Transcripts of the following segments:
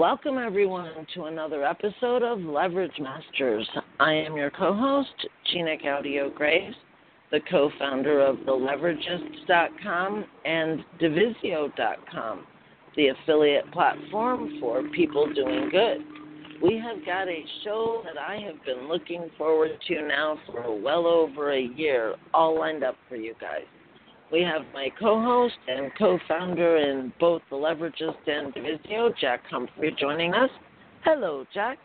Welcome everyone to another episode of Leverage Masters. I am your co host, Gina Gaudio Graves, the co founder of TheLeveragists.com and Divisio.com, the affiliate platform for people doing good. We have got a show that I have been looking forward to now for well over a year, all lined up for you guys. We have my co-host and co-founder in both the Leveragists and Divisio, Jack Humphrey, joining us. Hello, Jack.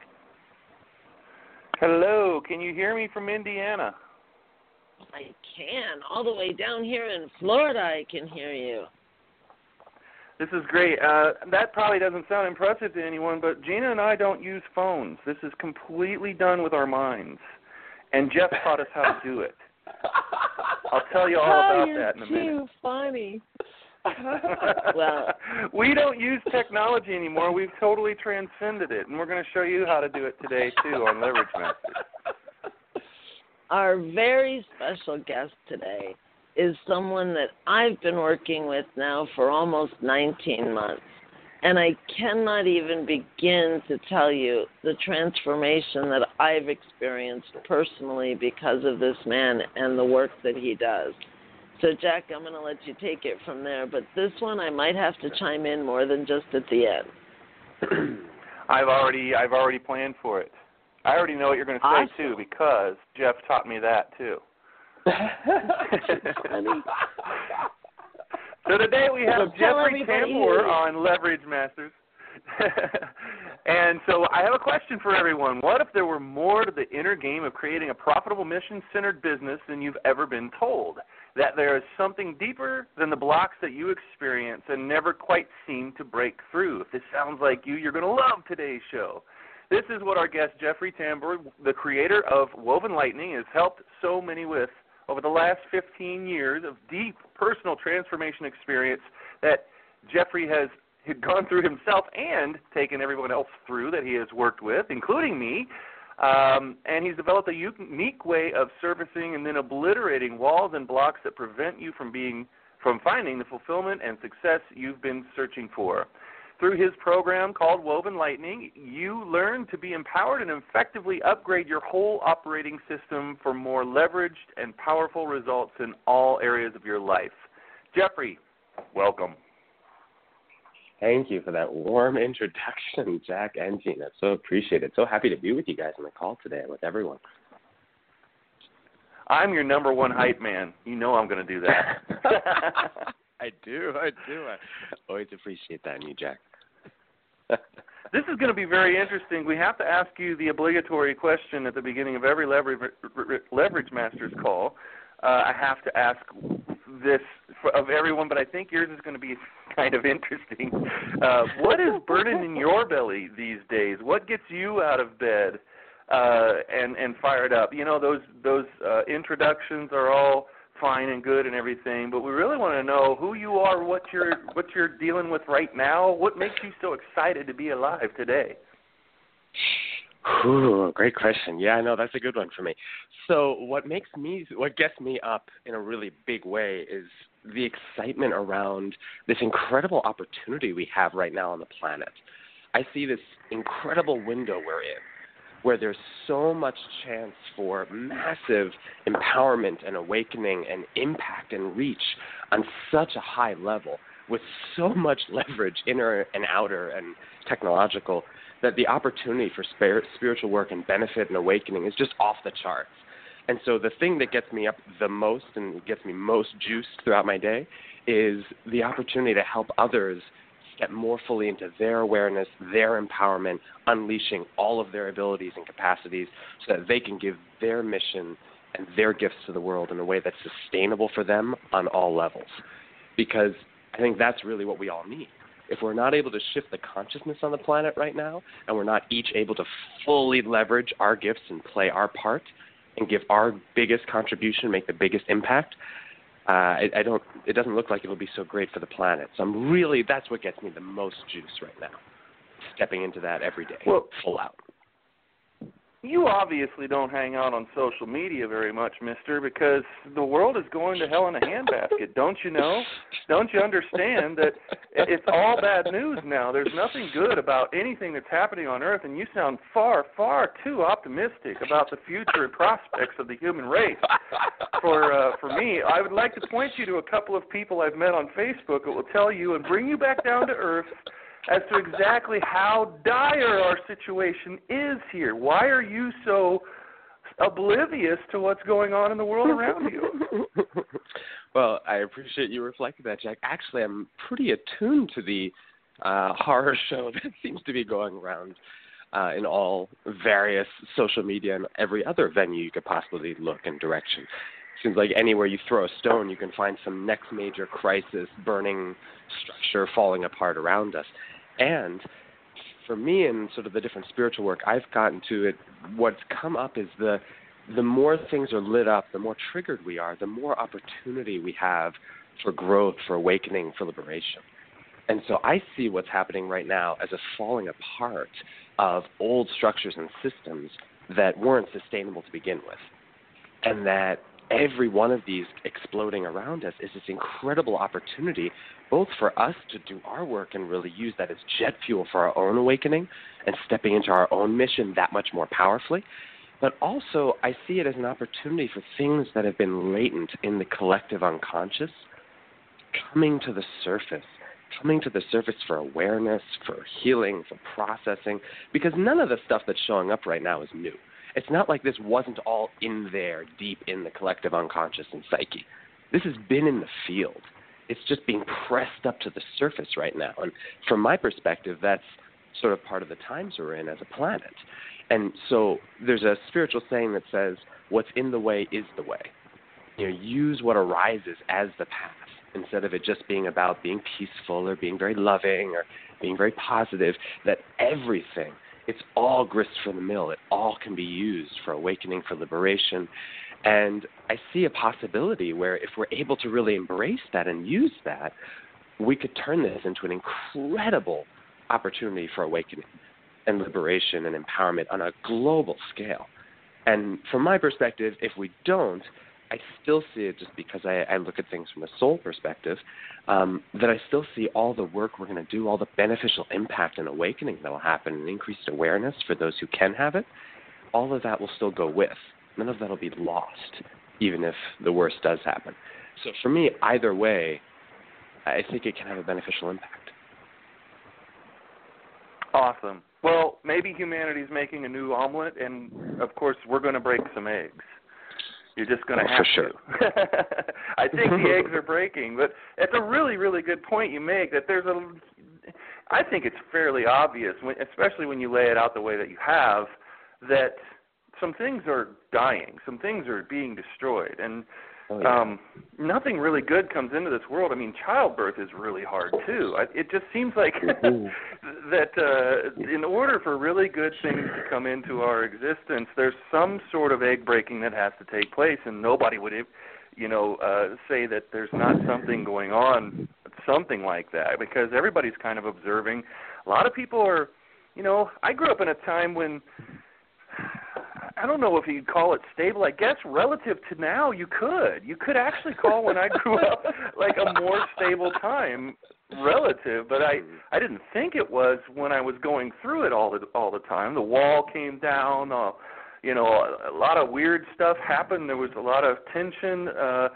Hello. Can you hear me from Indiana? I can. All the way down here in Florida, I can hear you. This is great. Uh, that probably doesn't sound impressive to anyone, but Gina and I don't use phones. This is completely done with our minds. And Jeff taught us how to do it. I'll tell you all oh, about that in a minute. Too funny. well, we don't use technology anymore. We've totally transcended it, and we're going to show you how to do it today too on Leverage Masters. Our very special guest today is someone that I've been working with now for almost 19 months. And I cannot even begin to tell you the transformation that I've experienced personally because of this man and the work that he does. So, Jack, I'm going to let you take it from there. But this one, I might have to chime in more than just at the end. I've already, I've already planned for it. I already know what you're going to say awesome. too, because Jeff taught me that too. So today we have Jeffrey Tambor on Leverage Masters. and so I have a question for everyone. What if there were more to the inner game of creating a profitable mission centered business than you've ever been told? That there is something deeper than the blocks that you experience and never quite seem to break through. If this sounds like you, you're going to love today's show. This is what our guest Jeffrey Tambor, the creator of Woven Lightning, has helped so many with over the last 15 years of deep personal transformation experience that Jeffrey has had gone through himself and taken everyone else through that he has worked with, including me. Um, and he's developed a unique way of servicing and then obliterating walls and blocks that prevent you from being from finding the fulfillment and success you've been searching for. Through his program called Woven Lightning, you learn to be empowered and effectively upgrade your whole operating system for more leveraged and powerful results in all areas of your life. Jeffrey, welcome. Thank you for that warm introduction, Jack and Gina. So appreciated. So happy to be with you guys on the call today with everyone. I'm your number one hype man. You know I'm going to do that. I do. I do. I always appreciate that in you, Jack. this is going to be very interesting. We have to ask you the obligatory question at the beginning of every leverage, leverage masters call. Uh, I have to ask this of everyone, but I think yours is going to be kind of interesting. Uh, what is burning in your belly these days? What gets you out of bed uh, and and fired up? You know, those those uh, introductions are all fine and good and everything, but we really want to know who you are, what you're what you're dealing with right now, what makes you so excited to be alive today. Ooh, great question. Yeah, I know that's a good one for me. So, what makes me, what gets me up in a really big way is the excitement around this incredible opportunity we have right now on the planet. I see this incredible window we're in where there's so much chance for massive empowerment and awakening and impact and reach on such a high level with so much leverage, inner and outer and technological, that the opportunity for spiritual work and benefit and awakening is just off the charts. And so the thing that gets me up the most and gets me most juiced throughout my day is the opportunity to help others step more fully into their awareness, their empowerment, unleashing all of their abilities and capacities so that they can give their mission and their gifts to the world in a way that's sustainable for them on all levels. Because I think that's really what we all need. if we're not able to shift the consciousness on the planet right now, and we're not each able to fully leverage our gifts and play our part and give our biggest contribution, make the biggest impact, uh, I, I don't. It doesn't look like it'll be so great for the planet. So I'm really that's what gets me the most juice right now. Stepping into that every day, well, full out. You obviously don't hang out on social media very much, mister, because the world is going to hell in a handbasket. Don't you know? Don't you understand that it's all bad news now? There's nothing good about anything that's happening on Earth, and you sound far, far too optimistic about the future and prospects of the human race. For uh, for me, I would like to point you to a couple of people I've met on Facebook that will tell you and bring you back down to earth as to exactly how dire our situation is here. Why are you so oblivious to what's going on in the world around you? well, I appreciate you reflecting that, Jack. Actually, I'm pretty attuned to the uh, horror show that seems to be going around uh, in all various social media and every other venue you could possibly look in direction. Seems like anywhere you throw a stone, you can find some next major crisis, burning structure falling apart around us. And for me and sort of the different spiritual work I've gotten to it what's come up is the the more things are lit up, the more triggered we are, the more opportunity we have for growth, for awakening, for liberation. And so I see what's happening right now as a falling apart of old structures and systems that weren't sustainable to begin with. And that every one of these exploding around us is this incredible opportunity both for us to do our work and really use that as jet fuel for our own awakening and stepping into our own mission that much more powerfully. But also, I see it as an opportunity for things that have been latent in the collective unconscious coming to the surface, coming to the surface for awareness, for healing, for processing, because none of the stuff that's showing up right now is new. It's not like this wasn't all in there, deep in the collective unconscious and psyche. This has been in the field. It's just being pressed up to the surface right now. And from my perspective, that's sort of part of the times we're in as a planet. And so there's a spiritual saying that says, What's in the way is the way. You know, use what arises as the path instead of it just being about being peaceful or being very loving or being very positive, that everything it's all grist for the mill. It all can be used for awakening, for liberation. And I see a possibility where if we're able to really embrace that and use that, we could turn this into an incredible opportunity for awakening and liberation and empowerment on a global scale. And from my perspective, if we don't, I still see it just because I, I look at things from a soul perspective, um, that I still see all the work we're going to do, all the beneficial impact and awakening that will happen, and increased awareness for those who can have it. All of that will still go with. None of that will be lost, even if the worst does happen. So for me, either way, I think it can have a beneficial impact. Awesome. Well, maybe humanity's making a new omelet, and of course, we're going to break some eggs. You're just going to oh, have sure. to. I think the eggs are breaking, but it's a really, really good point you make. That there's a, I think it's fairly obvious, especially when you lay it out the way that you have, that some things are dying, some things are being destroyed, and Oh, yeah. um, nothing really good comes into this world. I mean, childbirth is really hard too. I, it just seems like that uh, in order for really good things to come into our existence, there's some sort of egg breaking that has to take place, and nobody would, you know, uh, say that there's not something going on, something like that, because everybody's kind of observing. A lot of people are, you know, I grew up in a time when I don't know if you'd call it stable. I guess relative to now, you could. You could actually call when I grew up like a more stable time relative, but I I didn't think it was when I was going through it all the all the time. The wall came down. Uh, you know, a, a lot of weird stuff happened. There was a lot of tension. Uh,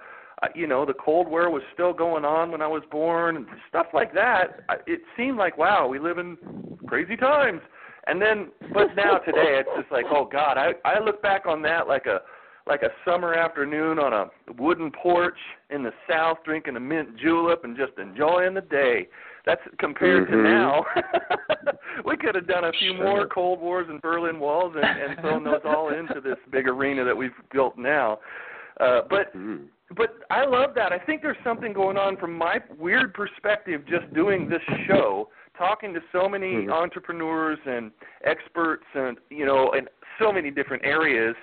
you know, the Cold War was still going on when I was born, and stuff like that. It seemed like wow, we live in crazy times. And then, but now today, it's just like, oh God, I I look back on that like a like a summer afternoon on a wooden porch in the South, drinking a mint julep and just enjoying the day. That's compared to Mhm. now. we could have done a few Sure. more Cold Wars and Berlin Walls and, and thrown those all into this big arena that we've built now. Uh, but Mhm. but I love that. I think there's something going on from my weird perspective just doing this show, talking to so many Mhm. entrepreneurs and experts and you know, in so many different areas.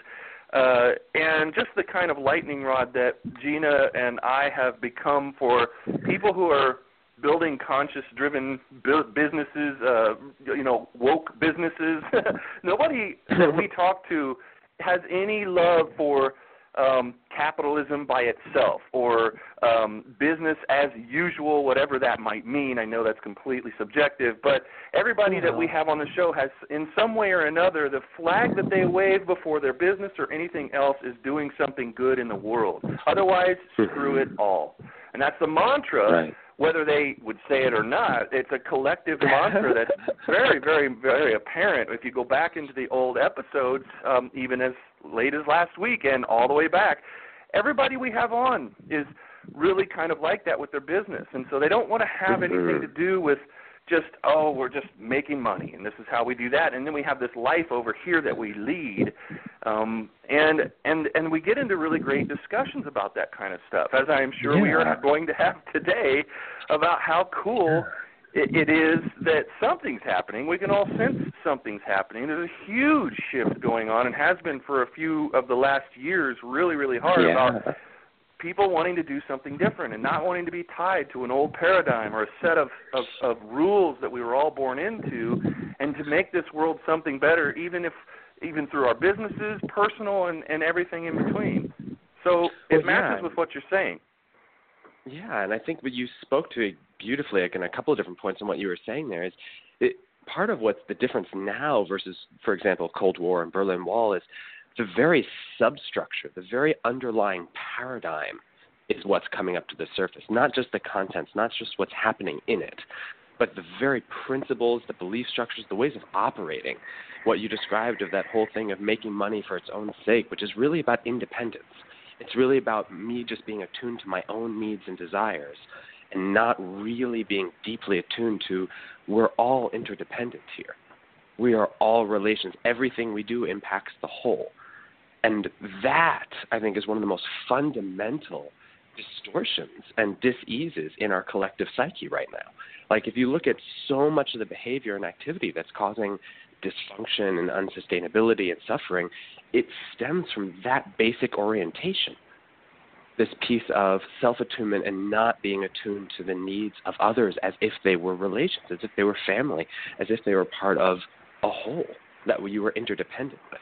Uh, and just the kind of lightning rod that Gina and I have become for people who are building conscious driven bu- businesses, uh, you know, woke businesses. Nobody that we talk to has any love for um, capitalism by itself or um, business as usual, whatever that might mean. I know that's completely subjective, but everybody that we have on the show has, in some way or another, the flag that they wave before their business or anything else is doing something good in the world. Otherwise, screw it all. And that's the mantra Right. whether they would say it or not, it's a collective mantra that's very, very, very apparent. If you go back into the old episodes, um, even as late as last week and all the way back, everybody we have on is really kind of like that with their business, and so they don't want to have anything to do with just oh we're just making money and this is how we do that. And then we have this life over here that we lead. Um and and and we get into really great discussions about that kind of stuff as i am sure we are going to have today about how cool it, it is that something's happening we can all sense something's happening there's a huge shift going on and has been for a few of the last years really really hard about people wanting to do something different and not wanting to be tied to an old paradigm or a set of, of, of rules that we were all born into and to make this world something better even if even through our businesses, personal and, and everything in between. So it Well, matches yeah. with what you're saying. Yeah, and I think what you spoke to beautifully, like in a couple of different points on what you were saying there is it, part of what's the difference now versus, for example, Cold War and Berlin Wall is the very substructure, the very underlying paradigm is what's coming up to the surface, not just the contents, not just what's happening in it, but the very principles, the belief structures, the ways of operating. What you described of that whole thing of making money for its own sake, which is really about independence. It's really about me just being attuned to my own needs and desires and not really being deeply attuned to we're all interdependent here. We are all relations. Everything we do impacts the whole. And that, I think, is one of the most fundamental distortions and diseases in our collective psyche right now. Like, if you look at so much of the behavior and activity that's causing dysfunction and unsustainability and suffering, it stems from that basic orientation. This piece of self attunement and not being attuned to the needs of others as if they were relations, as if they were family, as if they were part of a whole that you were interdependent with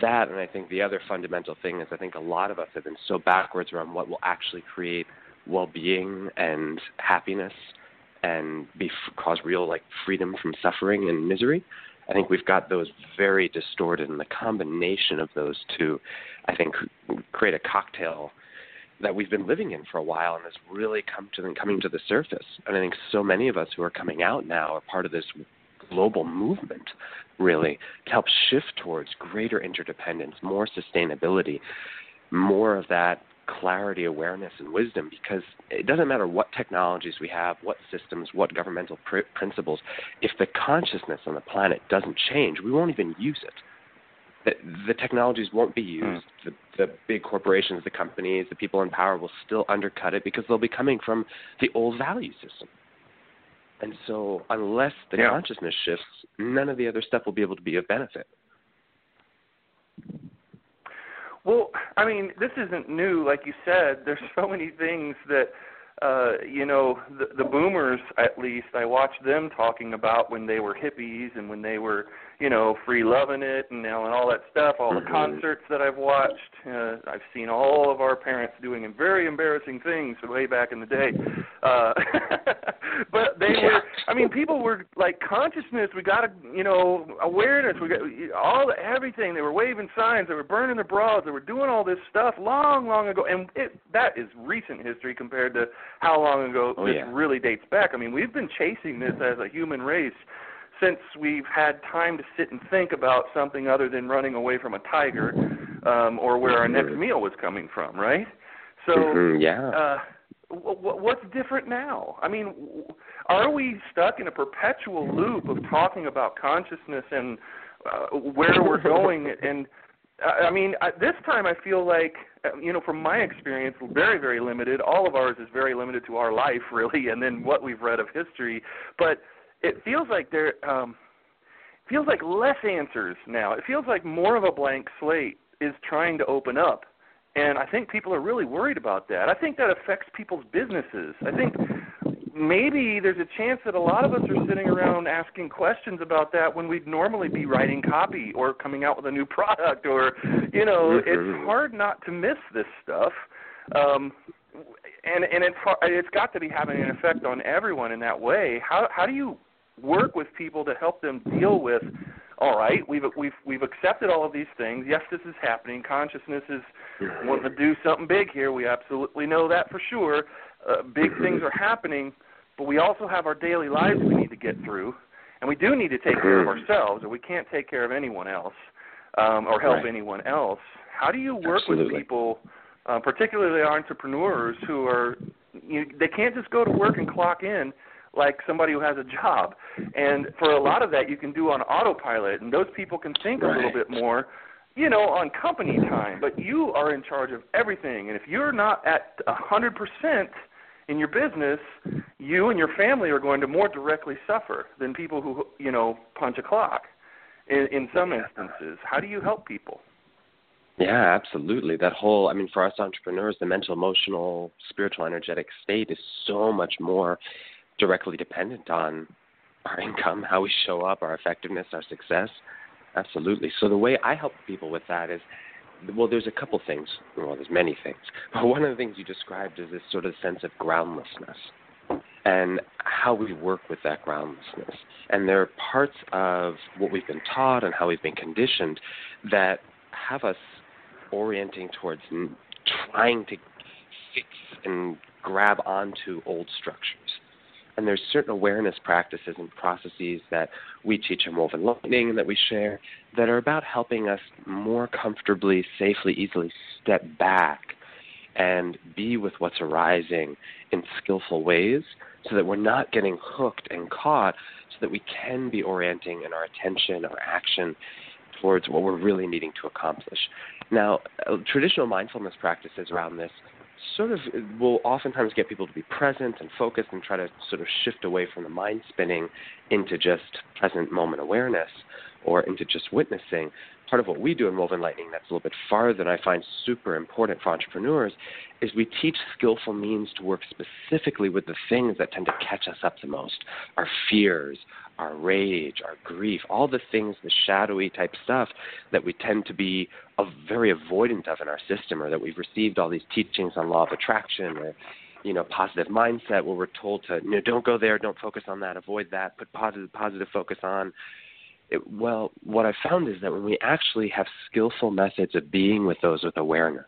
that and I think the other fundamental thing is I think a lot of us have been so backwards around what will actually create well-being and happiness and be cause real like freedom from suffering and misery. I think we've got those very distorted and the combination of those two I think create a cocktail that we've been living in for a while and has really come to coming to the surface. And I think so many of us who are coming out now are part of this global movement really to help shift towards greater interdependence, more sustainability, more of that clarity, awareness, and wisdom because it doesn't matter what technologies we have, what systems, what governmental pr- principles, if the consciousness on the planet doesn't change, we won't even use it. The, the technologies won't be used. The, the big corporations, the companies, the people in power will still undercut it because they'll be coming from the old value system. And so, unless the Yeah. consciousness shifts, none of the other stuff will be able to be of benefit. Well, I mean, this isn't new, like you said. There's so many things that, uh, you know, the, the boomers, at least, I watched them talking about when they were hippies and when they were, you know, free loving it and, know, and all that stuff. All the Mhm. concerts that I've watched, uh, I've seen all of our parents doing very embarrassing things way back in the day. Uh, but they Yeah. were, I mean, people were like consciousness. We got you know, awareness. We got all the, everything. They were waving signs. They were burning their bras. They were doing all this stuff long, long ago. And it, that is recent history compared to how long ago Oh, this yeah. really dates back. I mean, we've been chasing this as a human race since we've had time to sit and think about something other than running away from a tiger um, or where our next Mhm. meal was coming from, right? So Mhm, yeah. uh, what's different now? I mean, w- are we stuck in a perpetual loop of talking about consciousness and uh, where we're going? And I mean, this time I feel like, uh, you know, from my experience, very, very limited. All of ours is very limited to our life, really, and then what we've read of history. But it feels like there um, feels like less answers now. It feels like more of a blank slate is trying to open up, and I think people are really worried about that. I think that affects people's businesses. I think maybe there's a chance that a lot of us are sitting around asking questions about that when we'd normally be writing copy or coming out with a new product or you know it's hard not to miss this stuff um and and it's it's got to be having an effect on everyone in that way how how do you work with people to help them deal with all right we've we've we've accepted all of these things. Yes this is happening. Consciousness is wanting to do something big here. We absolutely know that for sure. Uh, big things are happening but we also have our daily lives we need to get through and we do need to take care of ourselves or we can't take care of anyone else um, or help Right. anyone else. How do you work with people uh, particularly entrepreneurs who are you, they can't just go to work and clock in like somebody who has a job. And for a lot of that, you can do on autopilot, and those people can think a little bit more, you know, on company time. But you are in charge of everything, and if you're not at a hundred percent in your business, you and your family are going to more directly suffer than people who you know punch a clock. In, in some instances, how do you help people? Yeah, absolutely. That whole, I mean, for us entrepreneurs, the mental, emotional, spiritual, energetic state is so much more directly dependent on our income, how we show up, our effectiveness, our success. Absolutely. So the way I help people with that is, well, there's a couple things. Well, there's many things. But one of the things you described is this sort of sense of groundlessness and how we work with that groundlessness. And there are parts of what we've been taught and how we've been conditioned that have us orienting towards trying to fix and grab onto old structures. And there's certain awareness practices and processes that we teach in Woven Lightning and that we share that are about helping us more comfortably, safely, easily step back and be with what's arising in skillful ways so that we're not getting hooked and caught so that we can be orienting in our attention, our action towards what we're really needing to accomplish. Now, uh, traditional mindfulness practices around this sort of uh, will oftentimes get people to be present and focused and try to sort of shift away from the mind spinning into just present moment awareness or into just witnessing. Part of what we do in Woven Lightning that's a little bit farther that I find super important for entrepreneurs is we teach skillful means to work specifically with the things that tend to catch us up the most our fears, our rage, our grief, all the things, the shadowy type stuff that we tend to be a very avoidant of in our system, or that we've received all these teachings on law of attraction or you know positive mindset where we're told to you know don't go there, don't focus on that, avoid that, put positive positive focus on. It, well, what I found is that when we actually have skillful methods of being with those with awareness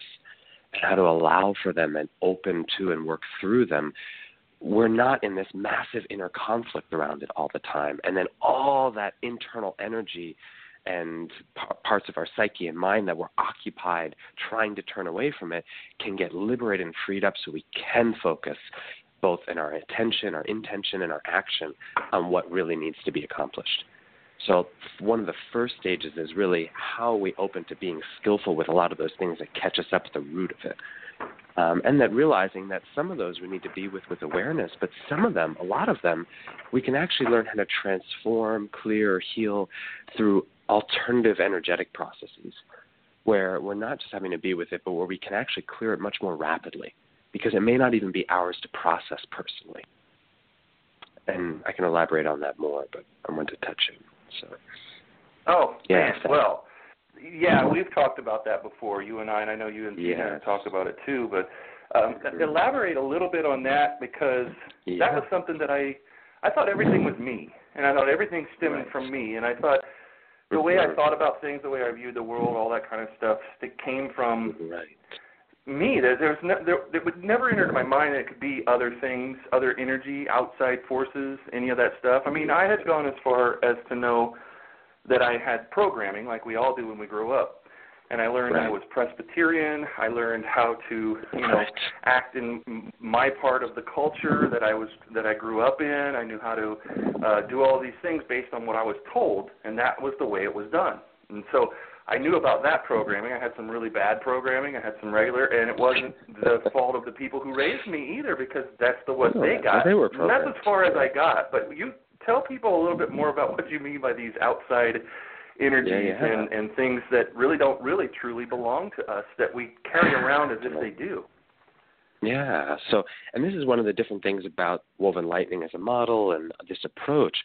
and how to allow for them and open to and work through them, we're not in this massive inner conflict around it all the time. And then all that internal energy and p- parts of our psyche and mind that were occupied trying to turn away from it can get liberated and freed up so we can focus both in our attention, our intention, and our action on what really needs to be accomplished. So, one of the first stages is really how we open to being skillful with a lot of those things that catch us up at the root of it. Um, and that realizing that some of those we need to be with with awareness, but some of them, a lot of them, we can actually learn how to transform, clear, heal through alternative energetic processes where we're not just having to be with it, but where we can actually clear it much more rapidly because it may not even be ours to process personally. And I can elaborate on that more, but I want to touch it. So, Oh, Yeah, man. Well, yeah, we've talked about that before, you and I, and I know you and Tina Yes. talked about it too. But um, elaborate a little bit on that because that was something that I I thought everything was me, and I thought everything stemmed Right. from me, and I thought the way I thought about things, the way I viewed the world, all that kind of stuff, it came from right. me. There, there's ne- there, it would never enter into my mind that it could be other things, other energy, outside forces, any of that stuff. I mean, I had gone as far as to know that I had programming, like we all do when we grow up. And I learned I was Presbyterian. I learned how to, you know, Right. act in my part of the culture that I was that I grew up in. I knew how to uh, do all these things based on what I was told, and that was the way it was done. And so I knew about that programming. I had some really bad programming. I had some regular, and it wasn't the fault of the people who raised me either, because that's the what they got. They were and that's as far as I got. But you tell people a little bit more about what you mean by these outside energies yeah, yeah. and and things that really don't really truly belong to us that we carry around as if they do. Yeah. So, and this is one of the different things about woven lightning as a model and this approach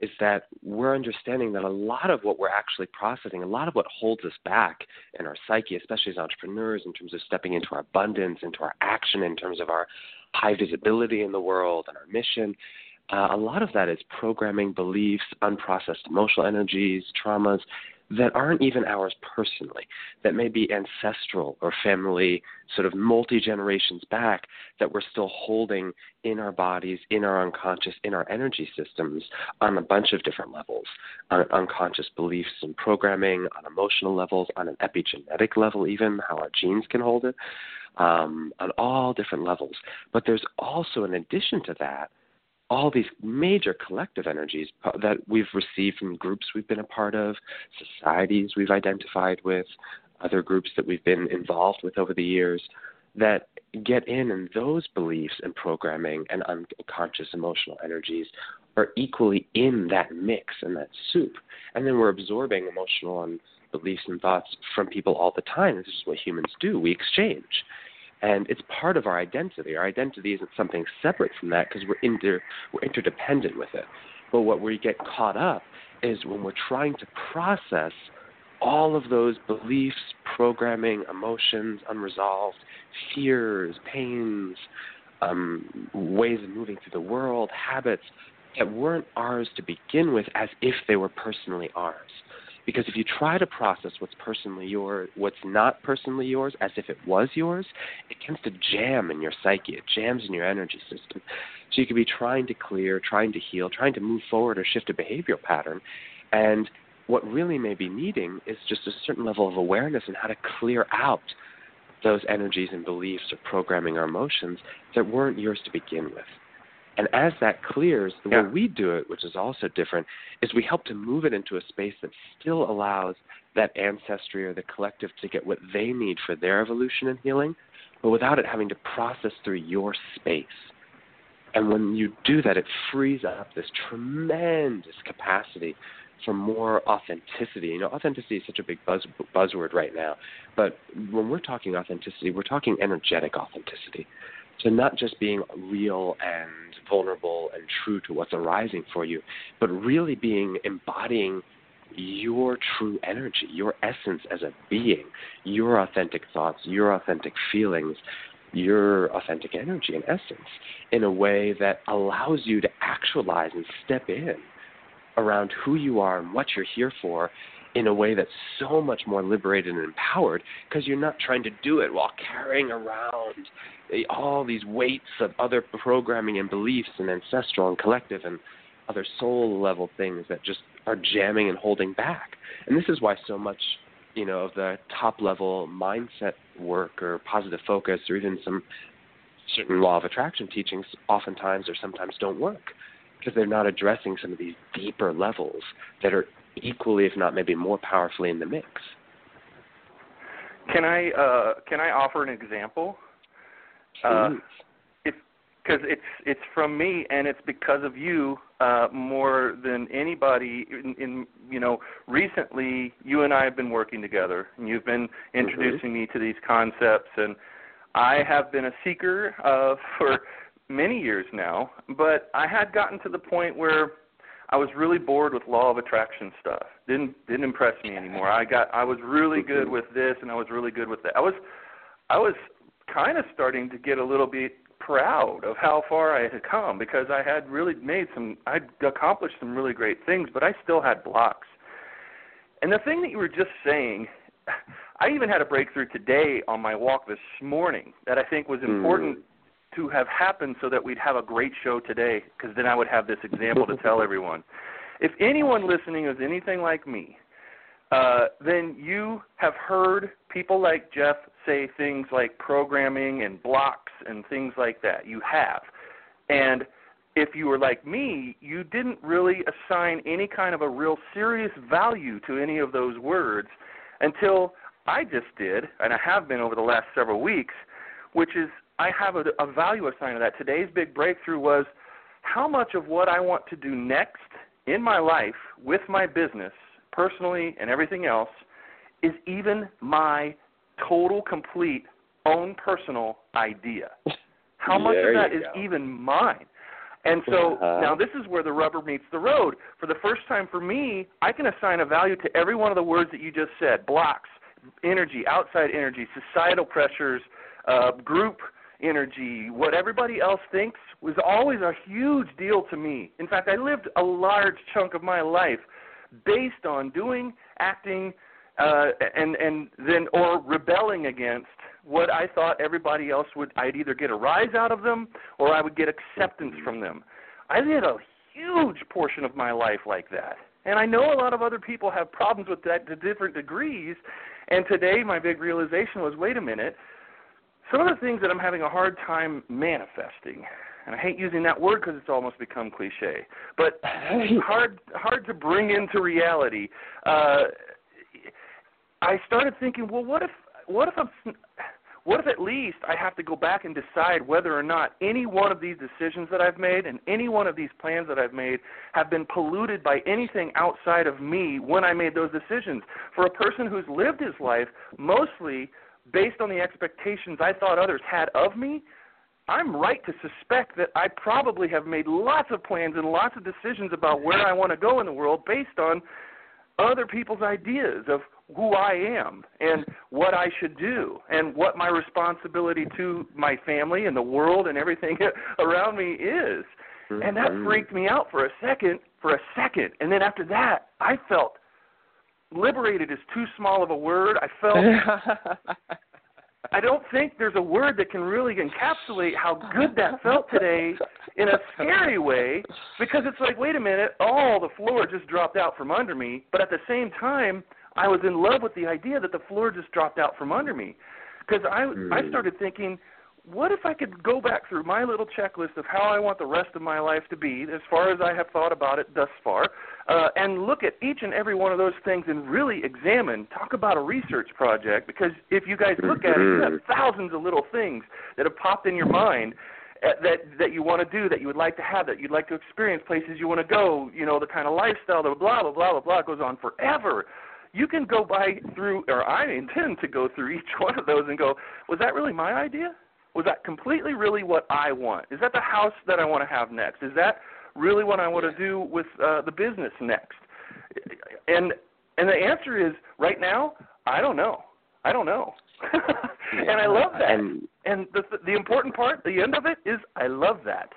is that we're understanding that a lot of what we're actually processing, a lot of what holds us back in our psyche, especially as entrepreneurs, in terms of stepping into our abundance, into our action, in terms of our high visibility in the world and our mission, uh, a lot of that is programming, beliefs, unprocessed emotional energies, traumas that aren't even ours personally, that may be ancestral or family, sort of multi generations back, that we're still holding in our bodies, in our unconscious, in our energy systems on a bunch of different levels on unconscious beliefs and programming, on emotional levels, on an epigenetic level, even how our genes can hold it, um, on all different levels. But there's also, in addition to that, all these major collective energies that we've received from groups we've been a part of, societies we've identified with, other groups that we've been involved with over the years that get in and those beliefs and programming and unconscious emotional energies are equally in that mix and that soup. And then we're absorbing emotional and beliefs and thoughts from people all the time. This is what humans do. We exchange and it's part of our identity. Our identity isn't something separate from that because we're inter we're interdependent with it. But what we get caught up is when we're trying to process all of those beliefs, programming, emotions, unresolved fears, pains, um, ways of moving through the world, habits that weren't ours to begin with, as if they were personally ours. Because if you try to process what's personally yours, what's not personally yours, as if it was yours, it tends to jam in your psyche. It jams in your energy system. So you could be trying to clear, trying to heal, trying to move forward or shift a behavioral pattern. And what really may be needing is just a certain level of awareness and how to clear out those energies and beliefs or programming or emotions that weren't yours to begin with. And as that clears, the yeah. way we do it, which is also different, is we help to move it into a space that still allows that ancestry or the collective to get what they need for their evolution and healing, but without it having to process through your space. And when you do that, it frees up this tremendous capacity for more authenticity. You know, authenticity is such a big buzz, buzzword right now, but when we're talking authenticity, we're talking energetic authenticity. So not just being real and vulnerable and true to what's arising for you, but really being embodying your true energy, your essence as a being, your authentic thoughts, your authentic feelings, your authentic energy and essence in a way that allows you to actualize and step in around who you are and what you're here for in a way that's so much more liberated and empowered because you're not trying to do it while carrying around eh, all these weights of other programming and beliefs and ancestral and collective and other soul level things that just are jamming and holding back. And this is why so much, you know, of the top level mindset work or positive focus or even some certain law of attraction teachings oftentimes or sometimes don't work because they're not addressing some of these deeper levels that are equally, if not maybe more powerfully in the mix. Can I uh, can I offer an example? Uh, because it's it's from me and it's because of you uh, more than anybody. In, in you know, recently you and I have been working together, and you've been introducing mm-hmm. me to these concepts, and I have been a seeker uh, for many years now. But I had gotten to the point where I was really bored with law of attraction stuff. Didn't didn't impress me anymore. I got I was really good mm-hmm. with this, and I was really good with that. I was I was kind of starting to get a little bit proud of how far I had come because I had really made some I'd accomplished some really great things, but I still had blocks. And the thing that you were just saying, I even had a breakthrough today on my walk this morning that I think was important mm. To have happened so that we'd have a great show today because then I would have this example to tell everyone. If anyone listening is anything like me, uh, then you have heard people like Jeff say things like programming and blocks and things like that. You have. And if you were like me, you didn't really assign any kind of a real serious value to any of those words until I just did, and I have been over the last several weeks, which is I have a, a value assigned to that. Today's big breakthrough was how much of what I want to do next in my life with my business, personally and everything else, is even my total, complete, own personal idea. How much There of that is go. even mine? And so Uh-huh. now this is where the rubber meets the road. For the first time for me, I can assign a value to every one of the words that you just said blocks, energy, outside energy, societal pressures, uh, group energy, what everybody else thinks was always a huge deal to me. In fact, I lived a large chunk of my life based on doing, acting, uh, and and then or rebelling against what I thought everybody else would. I'd either get a rise out of them or I would get acceptance from them. I did a huge portion of my life like that, and I know a lot of other people have problems with that to different degrees. And today, my big realization was: wait a minute. Some of the things that I'm having a hard time manifesting, and I hate using that word because it's almost become cliche, but hard hard to bring into reality. Uh, I started thinking, well, what if what if I'm what if at least I have to go back and decide whether or not any one of these decisions that I've made and any one of these plans that I've made have been polluted by anything outside of me when I made those decisions. For a person who's lived his life mostly based on the expectations I thought others had of me, I'm right to suspect that I probably have made lots of plans and lots of decisions about where I want to go in the world based on other people's ideas of who I am and what I should do and what my responsibility to my family and the world and everything around me is. And that Mhm. freaked me out for a second, for a second. And then after that, I felt liberated is too small of a word. I felt I don't think there's a word that can really encapsulate how good that felt today in a scary way because it's like, wait a minute, oh, the floor just dropped out from under me, but at the same time, I was in love with the idea that the floor just dropped out from under me because I I Hmm. started thinking, what if I could go back through my little checklist of how I want the rest of my life to be, as far as I have thought about it thus far, uh, and look at each and every one of those things and really examine, talk about a research project, because if you guys look at it, you have Mhm. thousands of little things that have popped in your mind uh, that that you want to do, that you would like to have, that you'd like to experience, places you want to go, you know, the kind of lifestyle, the blah blah blah blah blah it goes on forever. You can go by through, or I intend to go through each one of those and go, was that really my idea? Was that completely really what I want? Is that the house that I want to have next? Is that really what I want to do with uh, the business next? And and the answer is right now, I don't know. I don't know. and I love that. And And the the important part, the end of it, is I love that.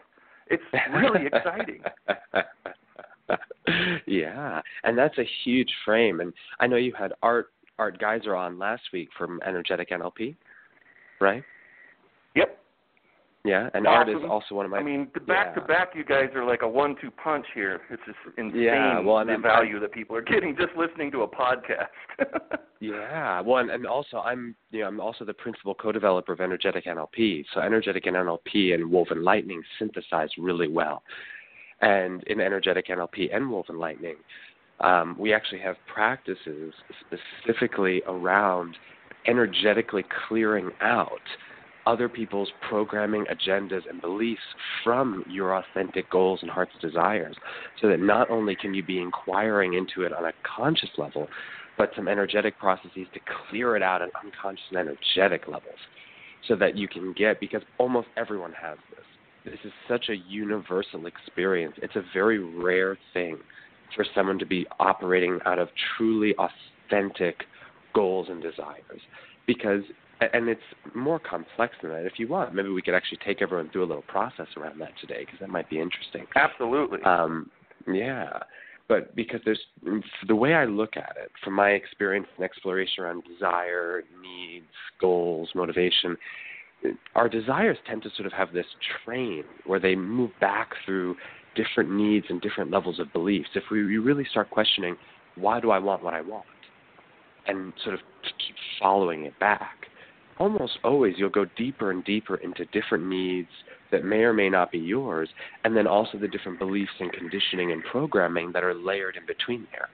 It's really exciting. yeah, and that's a huge frame. And I know you had Art Art Giser on last week from Energetic NLP, right? Yep. Yeah, and Art is also one of my. I mean, the back to back, you guys are like a one-two punch here. It's just insane Yeah, well, and the I'm- value that people are getting just listening to a podcast. Yeah, well, and, and also I'm, you know, I'm also the principal co-developer of Energetic NLP. So Energetic and NLP and Woven Lightning synthesize really well. And in Energetic NLP and Woven Lightning, um, we actually have practices specifically around energetically clearing out other people's programming, agendas, and beliefs from your authentic goals and heart's desires, so that not only can you be inquiring into it on a conscious level, but some energetic processes to clear it out at unconscious and energetic levels so that you can get because almost everyone has this. This is such a universal experience. It's a very rare thing for someone to be operating out of truly authentic goals and desires because and it's more complex than that. If you want, maybe we could actually take everyone through a little process around that today because that might be interesting. Absolutely. Um, yeah, but because there's the way I look at it, from my experience and exploration around desire, needs, goals, motivation, our desires tend to sort of have this train where they move back through different needs and different levels of beliefs. If we we really start questioning, why do I want what I want, and sort of keep following it back, almost always you'll go deeper and deeper into different needs that may or may not be yours, and then also the different beliefs and conditioning and programming that are layered in between there.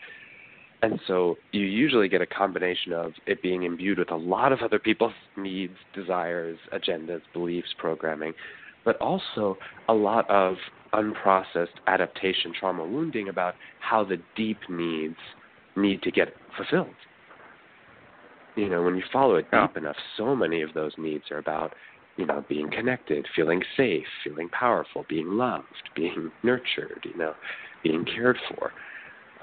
And so you usually get a combination of it being imbued with a lot of other people's needs, desires, agendas, beliefs, programming, but also a lot of unprocessed adaptation, trauma, wounding about how the deep needs need to get fulfilled. You know, when you follow it deep yeah. enough, so many of those needs are about, you know, being connected, feeling safe, feeling powerful, being loved, being nurtured, you know, being cared for.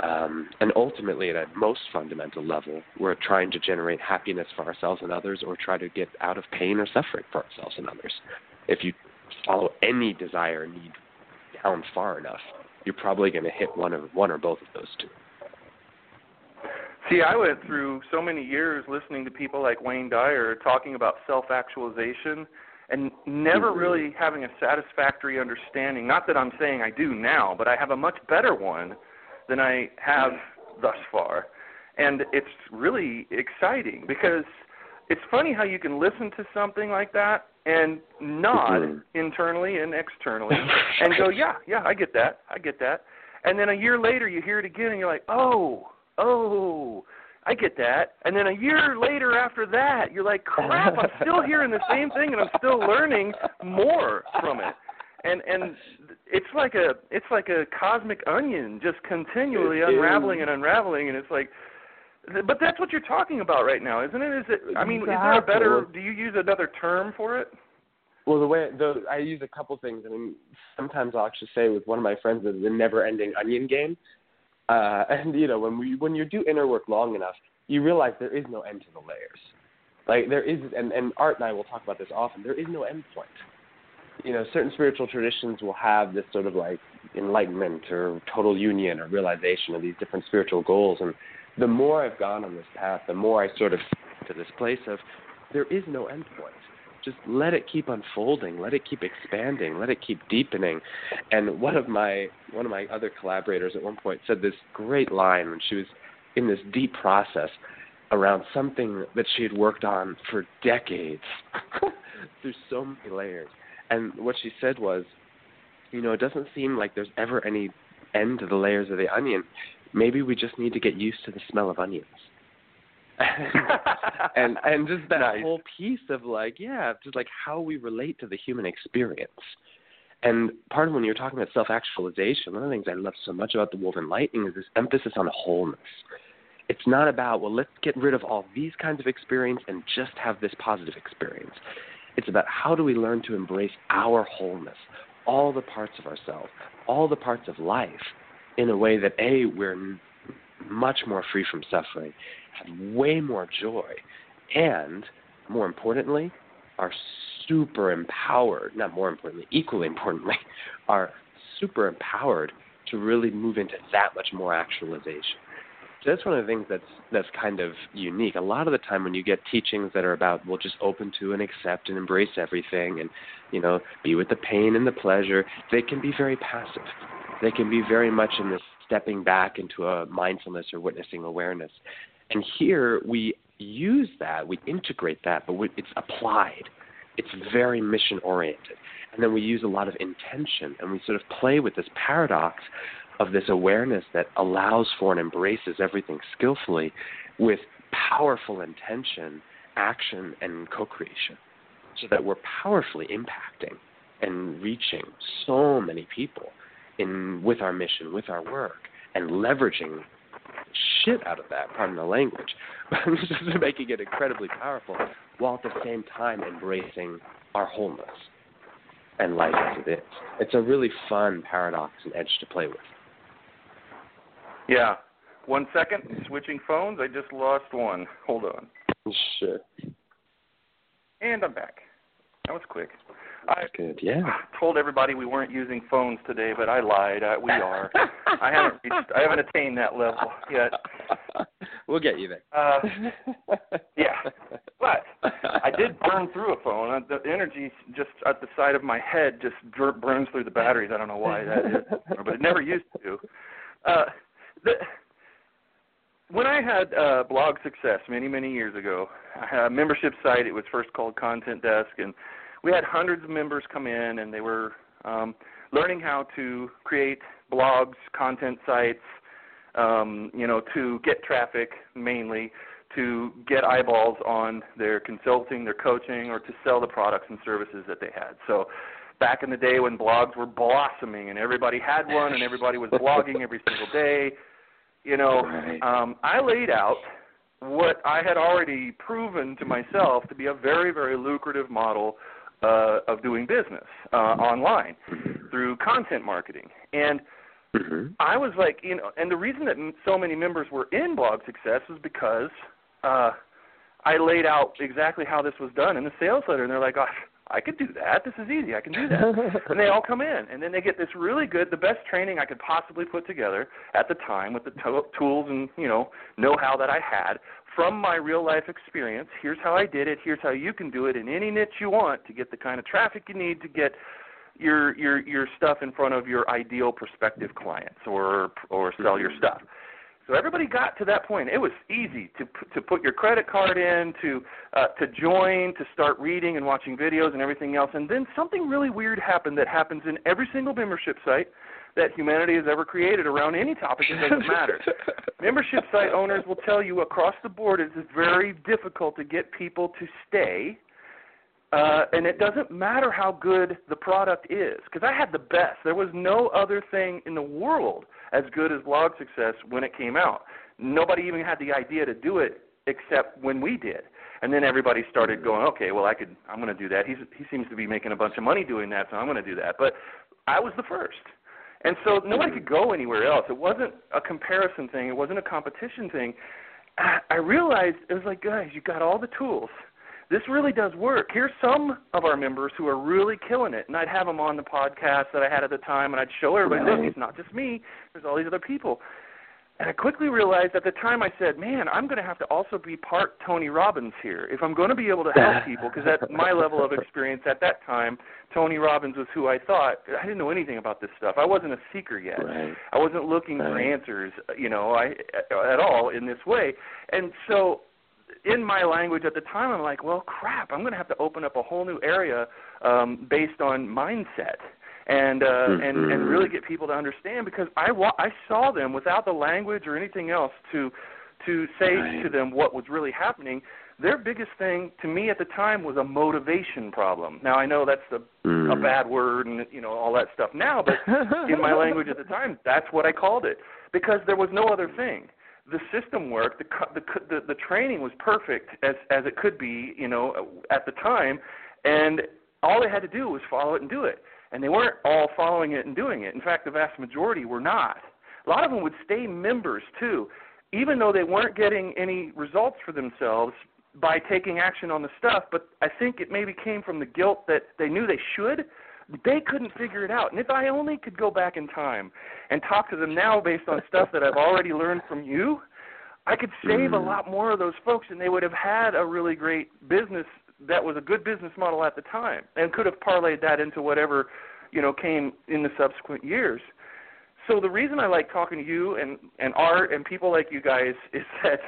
Um, and ultimately, at a most fundamental level, we're trying to generate happiness for ourselves and others, or try to get out of pain or suffering for ourselves and others. If you follow any desire need down far enough, you're probably going to hit one of one or both of those two. See, I went through so many years listening to people like Wayne Dyer talking about self-actualization and never mm-hmm. really having a satisfactory understanding. Not that I'm saying I do now, but I have a much better one than I have thus far. And it's really exciting because it's funny how you can listen to something like that and nod mm-hmm. internally and externally and go, yeah, yeah, I get that. I get that. And then a year later you hear it again and you're like, "Oh, oh, I get that. And then a year later after that, you're like, crap, I'm still hearing the same thing and I'm still learning more from it. And and it's like a it's like a cosmic onion just continually unraveling and unraveling and it's like but that's what you're talking about right now, isn't it? Is it I mean, exactly. is there a better do you use another term for it? Well, the way the I use a couple things. I mean, sometimes I'll actually say with one of my friends that the never-ending onion game. Uh, and you know, when we when you do inner work long enough, you realize there is no end to the layers. Like there is, and and Art and I will talk about this often. There is no end point. You know, certain spiritual traditions will have this sort of like enlightenment or total union or realization of these different spiritual goals. And the more I've gone on this path, the more I sort of to this place of there is no end point just let it keep unfolding, let it keep expanding, let it keep deepening. And one of my one of my other collaborators at one point said this great line when she was in this deep process around something that she had worked on for decades through so many layers. And what she said was, you know, it doesn't seem like there's ever any end to the layers of the onion. Maybe we just need to get used to the smell of onions. and and just that nice. whole piece of like yeah just like how we relate to the human experience. And part of when you're talking about self actualization one of the things i love so much about the woven lightning is this emphasis on wholeness. It's not about well let's get rid of all these kinds of experience and just have this positive experience. It's about how do we learn to embrace our wholeness all the parts of ourselves all the parts of life in a way that a we're much more free from suffering have way more joy, and more importantly, are super empowered, not more importantly, equally importantly, are super empowered to really move into that much more actualization. So that's one of the things that's that's kind of unique. A lot of the time when you get teachings that are about well just open to and accept and embrace everything and you know, be with the pain and the pleasure, they can be very passive. They can be very much in this stepping back into a mindfulness or witnessing awareness. And here we use that, we integrate that, but it's applied. It's very mission oriented. And then we use a lot of intention and we sort of play with this paradox of this awareness that allows for and embraces everything skillfully with powerful intention, action, and co creation. So that we're powerfully impacting and reaching so many people in with our mission, with our work, and leveraging shit out of that, pardon the language, but just making it incredibly powerful while at the same time embracing our wholeness and life as it is. It's a really fun paradox and edge to play with. Yeah. One second, switching phones. I just lost one. Hold on. Sure. And I'm back. That was quick. I good. Yeah. Told everybody we weren't using phones today, but I lied. I, we are. I haven't reached. I haven't attained that level yet. We'll get you there. Uh, yeah, but I did burn through a phone. Uh, the energy just at the side of my head just burns through the batteries. I don't know why that is, but it never used to. Uh, the, when I had uh, blog success many many years ago, I had a membership site. It was first called Content Desk, and we had hundreds of members come in and they were um, learning how to create blogs, content sites, um, you know, to get traffic mainly, to get eyeballs on their consulting, their coaching, or to sell the products and services that they had. So back in the day when blogs were blossoming and everybody had one and everybody was blogging every single day, you know, um, I laid out what I had already proven to myself to be a very, very lucrative model uh, of doing business uh, online through content marketing. And mm-hmm. I was like, you know, and the reason that so many members were in Blog Success was because uh, I laid out exactly how this was done in the sales letter, and they're like, oh, I could do that. This is easy. I can do that. and they all come in, and then they get this really good, the best training I could possibly put together at the time with the to- tools and you know know-how that I had from my real life experience. Here's how I did it. Here's how you can do it in any niche you want to get the kind of traffic you need to get your your your stuff in front of your ideal prospective clients or or sell your stuff. So everybody got to that point. It was easy to to put your credit card in, to uh, to join, to start reading and watching videos and everything else. And then something really weird happened that happens in every single membership site that humanity has ever created around any topic. It doesn't matter. membership site owners will tell you across the board it's very difficult to get people to stay. Uh, and it doesn't matter how good the product is, because I had the best. There was no other thing in the world as good as blog success when it came out. Nobody even had the idea to do it except when we did. And then everybody started going, okay, well, I could, I'm going to do that. He's, he seems to be making a bunch of money doing that, so I'm going to do that. But I was the first. And so nobody could go anywhere else. It wasn't a comparison thing. It wasn't a competition thing. I realized it was like, guys, you got all the tools this really does work. Here's some of our members who are really killing it, and I'd have them on the podcast that I had at the time, and I'd show everybody, look, it's not just me. There's all these other people. And I quickly realized at the time I said, man, I'm going to have to also be part Tony Robbins here if I'm going to be able to help people. Because at my level of experience at that time, Tony Robbins was who I thought. I didn't know anything about this stuff. I wasn't a seeker yet. Right. I wasn't looking right. for answers, you know, I at all in this way. And so in my language at the time, I'm like, well, crap, I'm going to have to open up a whole new area um, based on mindset and uh, mm-hmm. and and really get people to understand because I wa- I saw them without the language or anything else to to say right. to them what was really happening. Their biggest thing to me at the time was a motivation problem. Now I know that's a, mm. a bad word and you know all that stuff now, but in my language at the time, that's what I called it because there was no other thing the system worked. The, the the the training was perfect as as it could be, you know, at the time, and all they had to do was follow it and do it. And they weren't all following it and doing it. In fact, the vast majority were not. A lot of them would stay members too, even though they weren't getting any results for themselves by taking action on the stuff. But I think it maybe came from the guilt that they knew they should, they couldn't figure it out. And if I only could go back in time and talk to them now based on stuff that I've already learned from you, I could save a mm-hmm. lot more of those folks and they would have had a really great business that was a good business model at the time and could have parlayed that into whatever, you know, came in the subsequent years. So the reason I like talking to you and and Art and people like you guys is that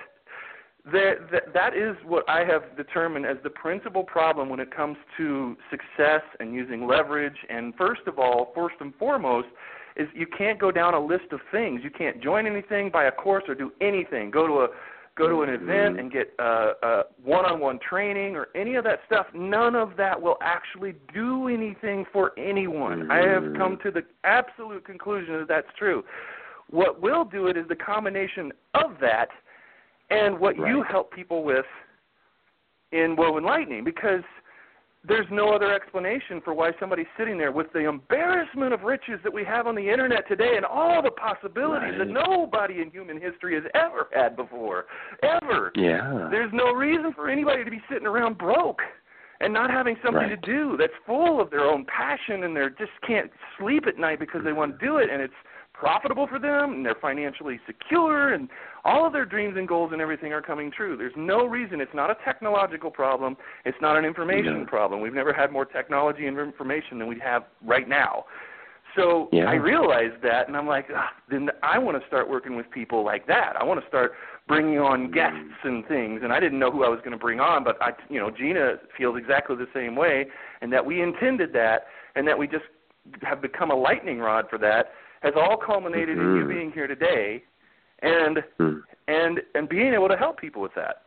that, that that is what I have determined as the principal problem when it comes to success and using leverage. And first of all, first and foremost, is you can't go down a list of things. You can't join anything, buy a course, or do anything. Go to a go to an mm-hmm. event and get uh, uh, one-on-one training or any of that stuff. None of that will actually do anything for anyone. I have mm-hmm. come to the absolute conclusion that that's true. What will do it is the combination of that and what right. you help people with in Woven Lightning because there's no other explanation for why somebody's sitting there with the embarrassment of riches that we have on the internet today and all the possibilities right. that nobody in human history has ever had before. Ever. Yeah. There's no reason for anybody to be sitting around broke and not having something right. to do that's full of their own passion and they just can't sleep at night because they want to do it and it's profitable for them and they're financially secure and all of their dreams and goals and everything are coming true. There's no reason it's not a technological problem, it's not an information yeah. problem. We've never had more technology and information than we have right now. So yeah. I realized that and I'm like, ah, then I want to start working with people like that. I want to start bringing on guests and things and I didn't know who I was going to bring on, but I you know, Gina feels exactly the same way and that we intended that and that we just have become a lightning rod for that has all culminated mm-hmm. in you mm-hmm. being here today and Hmm. and and being able to help people with that.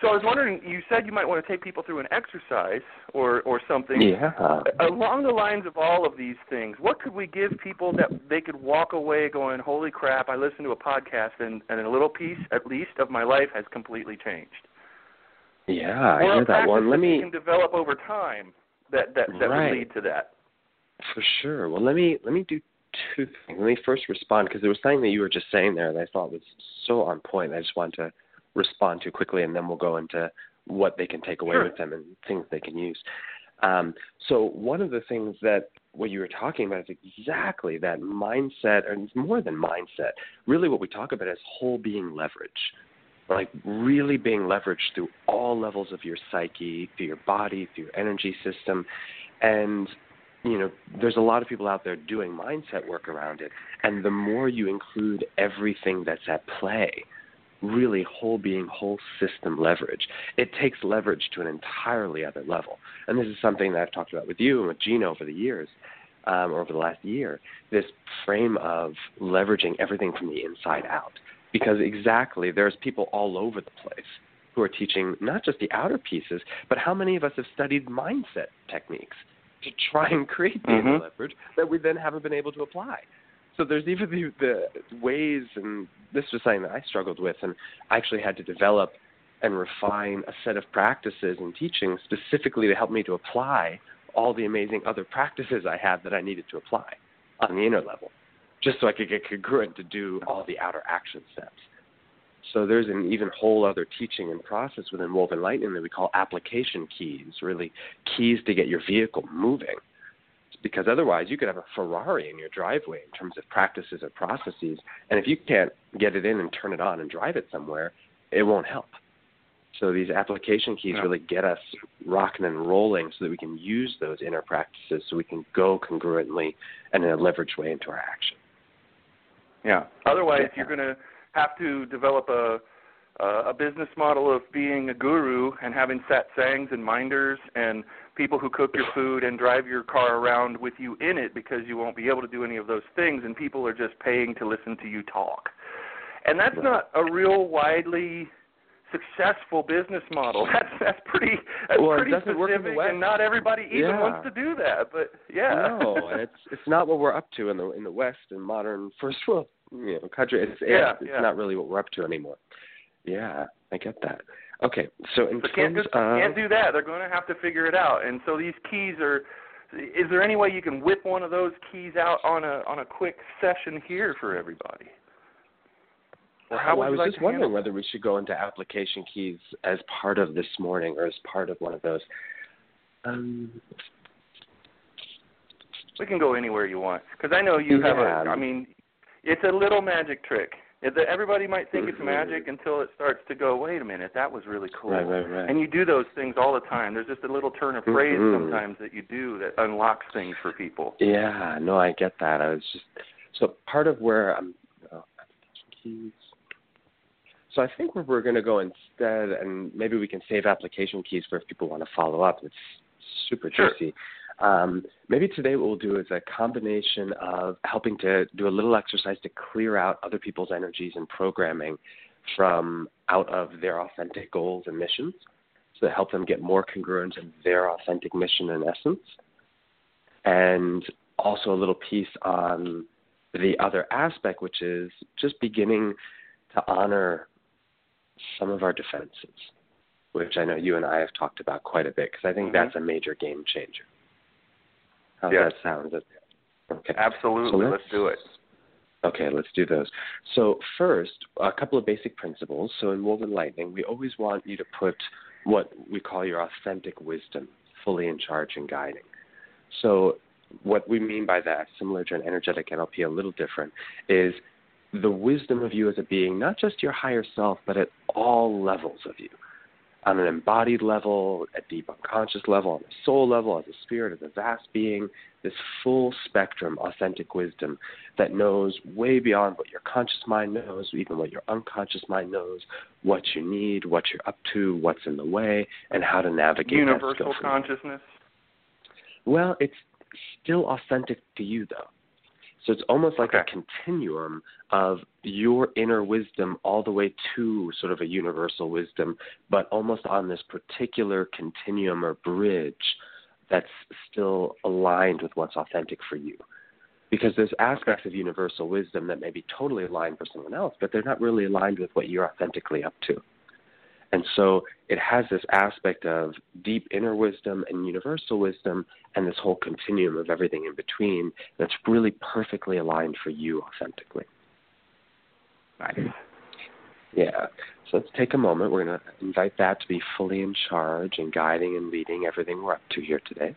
So I was wondering, you said you might want to take people through an exercise or or something. Yeah. Along the lines of all of these things, what could we give people that they could walk away going, "Holy crap! I listened to a podcast and, and a little piece, at least, of my life has completely changed." Yeah, I hear that one. Let that me can develop over time that that that Right. would lead to that. For sure. Well, let me let me do two things. Let me first respond because there was something that you were just saying there that I thought was so on point. I just want to respond to quickly, and then we'll go into what they can take away Sure. with them and things they can use. Um, so one of the things that what you were talking about is exactly that mindset, and it's more than mindset. Really, what we talk about is whole being leverage, like really being leveraged through all levels of your psyche, through your body, through your energy system, and you know, there's a lot of people out there doing mindset work around it, and the more you include everything that's at play, really whole being, whole system leverage, it takes leverage to an entirely other level. And this is something that I've talked about with you and with Gina over the years, um, over the last year, this frame of leveraging everything from the inside out. Because exactly, there's people all over the place who are teaching not just the outer pieces, but how many of us have studied mindset techniques to try and create the inner Mhm. leverage that we then haven't been able to apply. So there's even the, the ways, and this was something that I struggled with, and I actually had to develop and refine a set of practices and teachings specifically to help me to apply all the amazing other practices I had that I needed to apply on the inner level, just so I could get congruent to do all the outer action steps. So there's an even whole other teaching and process within Woven Lightning that we call application keys, really keys to get your vehicle moving. Because otherwise, you could have a Ferrari in your driveway in terms of practices or processes, and if you can't get it in and turn it on and drive it somewhere, it won't help. So these application keys Yeah. really get us rocking and rolling so that we can use those inner practices so we can go congruently and in a leveraged way into our action. Yeah. Otherwise, Yeah. you're going to have to develop a uh, a business model of being a guru and having satsangs and minders and people who cook your food and drive your car around with you in it because you won't be able to do any of those things and people are just paying to listen to you talk. And that's not a real widely successful business model. That's that's pretty that's Well, pretty doesn't work in the specific and not everybody even Yeah. wants to do that. But yeah. No, and it's it's not what we're up to in the in the West in modern first world you know country. It's Yeah, it's yeah. not really what we're up to anymore. Yeah, I get that. Okay, so in can't terms just of can't do that. They're going to have to figure it out. And so these keys are. Is there any way you can whip one of those keys out on a on a quick session here for everybody? Or how would I was like just wondering whether we should go into application keys as part of this morning or as part of one of those. Um. We can go anywhere you want because I know you have Yeah. a. I mean, it's a little magic trick. Everybody might think it's Mhm. magic until it starts to go. Wait a minute, that was really cool. Right, right, right. And you do those things all the time. There's just a little turn of phrase Mhm. sometimes that you do that unlocks things for people. Yeah, no, I get that. I was just so part of where I'm. Oh, keys. So I think where we're going to go instead, and maybe we can save application keys for if people want to follow up. It's super Sure. juicy. Um, maybe today what we'll do is a combination of helping to do a little exercise to clear out other people's energies and programming from out of their authentic goals and missions, so that help them get more congruent in their authentic mission and essence and also a little piece on the other aspect, which is just beginning to honor some of our defenses, which I know you and I have talked about quite a bit because I think Mhm. that's a major game changer. How's Yes. that sound? Okay. Absolutely, So let's do it. Okay, let's do those. So first, a couple of basic principles. So in Woven Lightning, we always want you to put what we call your authentic wisdom fully in charge and guiding. So what we mean by that, similar to an energetic NLP, a little different, is the wisdom of you as a being, not just your higher self, but at all levels of you. On an embodied level, a deep unconscious level, on a soul level, as a spirit, as a vast being, this full spectrum authentic wisdom that knows way beyond what your conscious mind knows, even what your unconscious mind knows, what you need, what you're up to, what's in the way, and how to navigate Universal consciousness. Well, it's still authentic to you, though. So it's almost like okay. a continuum of your inner wisdom all the way to sort of a universal wisdom, but almost on this particular continuum or bridge that's still aligned with what's authentic for you. Because there's aspects of universal wisdom that may be totally aligned for someone else, but they're not really aligned with what you're authentically up to. And so it has this aspect of deep inner wisdom and universal wisdom and this whole continuum of everything in between that's really perfectly aligned for you authentically. Nice. Yeah. So let's take a moment. We're going to invite that to be fully in charge and guiding and leading everything we're up to here today.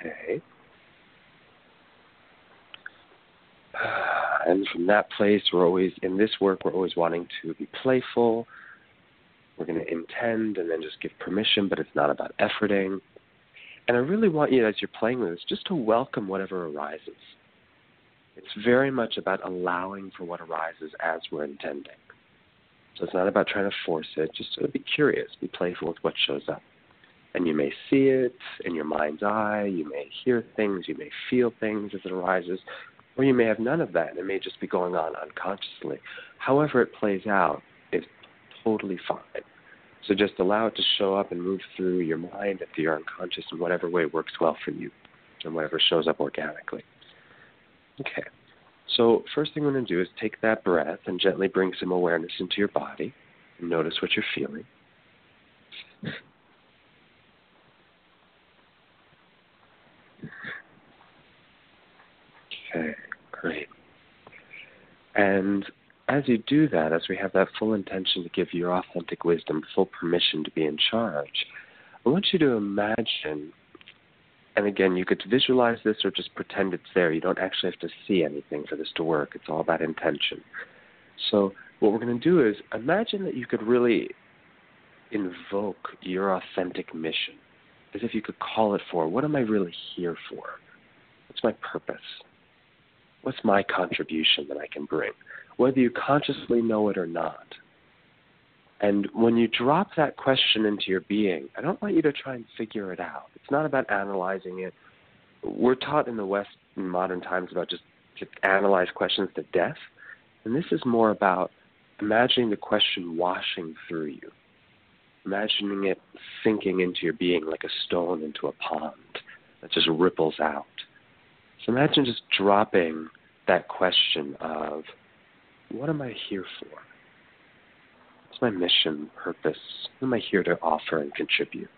Okay. Uh, and from that place, we're always, in this work, we're always wanting to be playful. We're going to intend and then just give permission, but it's not about efforting. And I really want you, as you're playing with this, just to welcome whatever arises. It's very much about allowing for what arises as we're intending. So it's not about trying to force it, just sort of be curious, be playful with what shows up. And you may see it in your mind's eye, you may hear things, you may feel things as it arises, or you may have none of that, and it may just be going on unconsciously. However, it plays out is totally fine. So just allow it to show up and move through your mind and through your unconscious in whatever way works well for you and whatever shows up organically. Okay. So, first thing we're going to do is take that breath and gently bring some awareness into your body. And notice what you're feeling. Okay, great. And as you do that, as we have that full intention to give your authentic wisdom full permission to be in charge, I want you to imagine, and again, you could visualize this or just pretend it's there. You don't actually have to see anything for this to work, it's all about intention. So, what we're going to do is imagine that you could really invoke your authentic mission, as if you could call it for what am I really here for? What's my purpose? What's my contribution that I can bring? Whether you consciously know it or not. And when you drop that question into your being, I don't want you to try and figure it out. It's not about analyzing it. We're taught in the West in modern times about just to analyze questions to death. And this is more about imagining the question washing through you, imagining it sinking into your being like a stone into a pond that just ripples out. So imagine just dropping that question of what am I here for? What's my mission, purpose? What am I here to offer and contribute?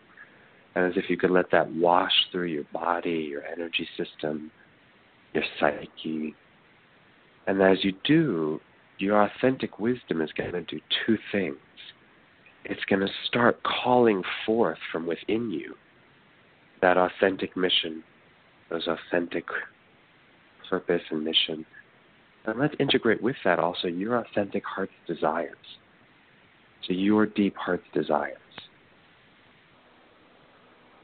And as if you could let that wash through your body, your energy system, your psyche. And as you do, your authentic wisdom is going to do two things. It's going to start calling forth from within you that authentic mission, those authentic purpose and mission. And let's integrate with that also your authentic heart's desires. So, your deep heart's desires.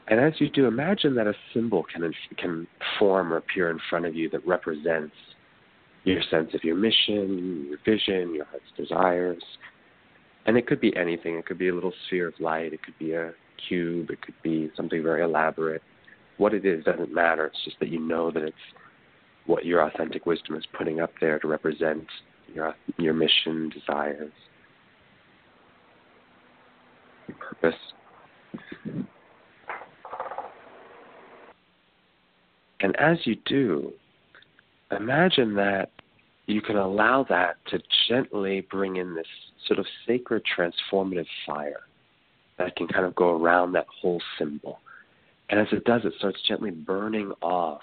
And as you do, imagine that a symbol can, can form or appear in front of you that represents your sense of your mission, your vision, your heart's desires. And it could be anything. It could be a little sphere of light. It could be a cube. It could be something very elaborate. What it is doesn't matter. It's just that you know that it's what your authentic wisdom is putting up there to represent your your mission, desires, your purpose. And as you do, imagine that you can allow that to gently bring in this sort of sacred transformative fire that can kind of go around that whole symbol. And as it does, it starts gently burning off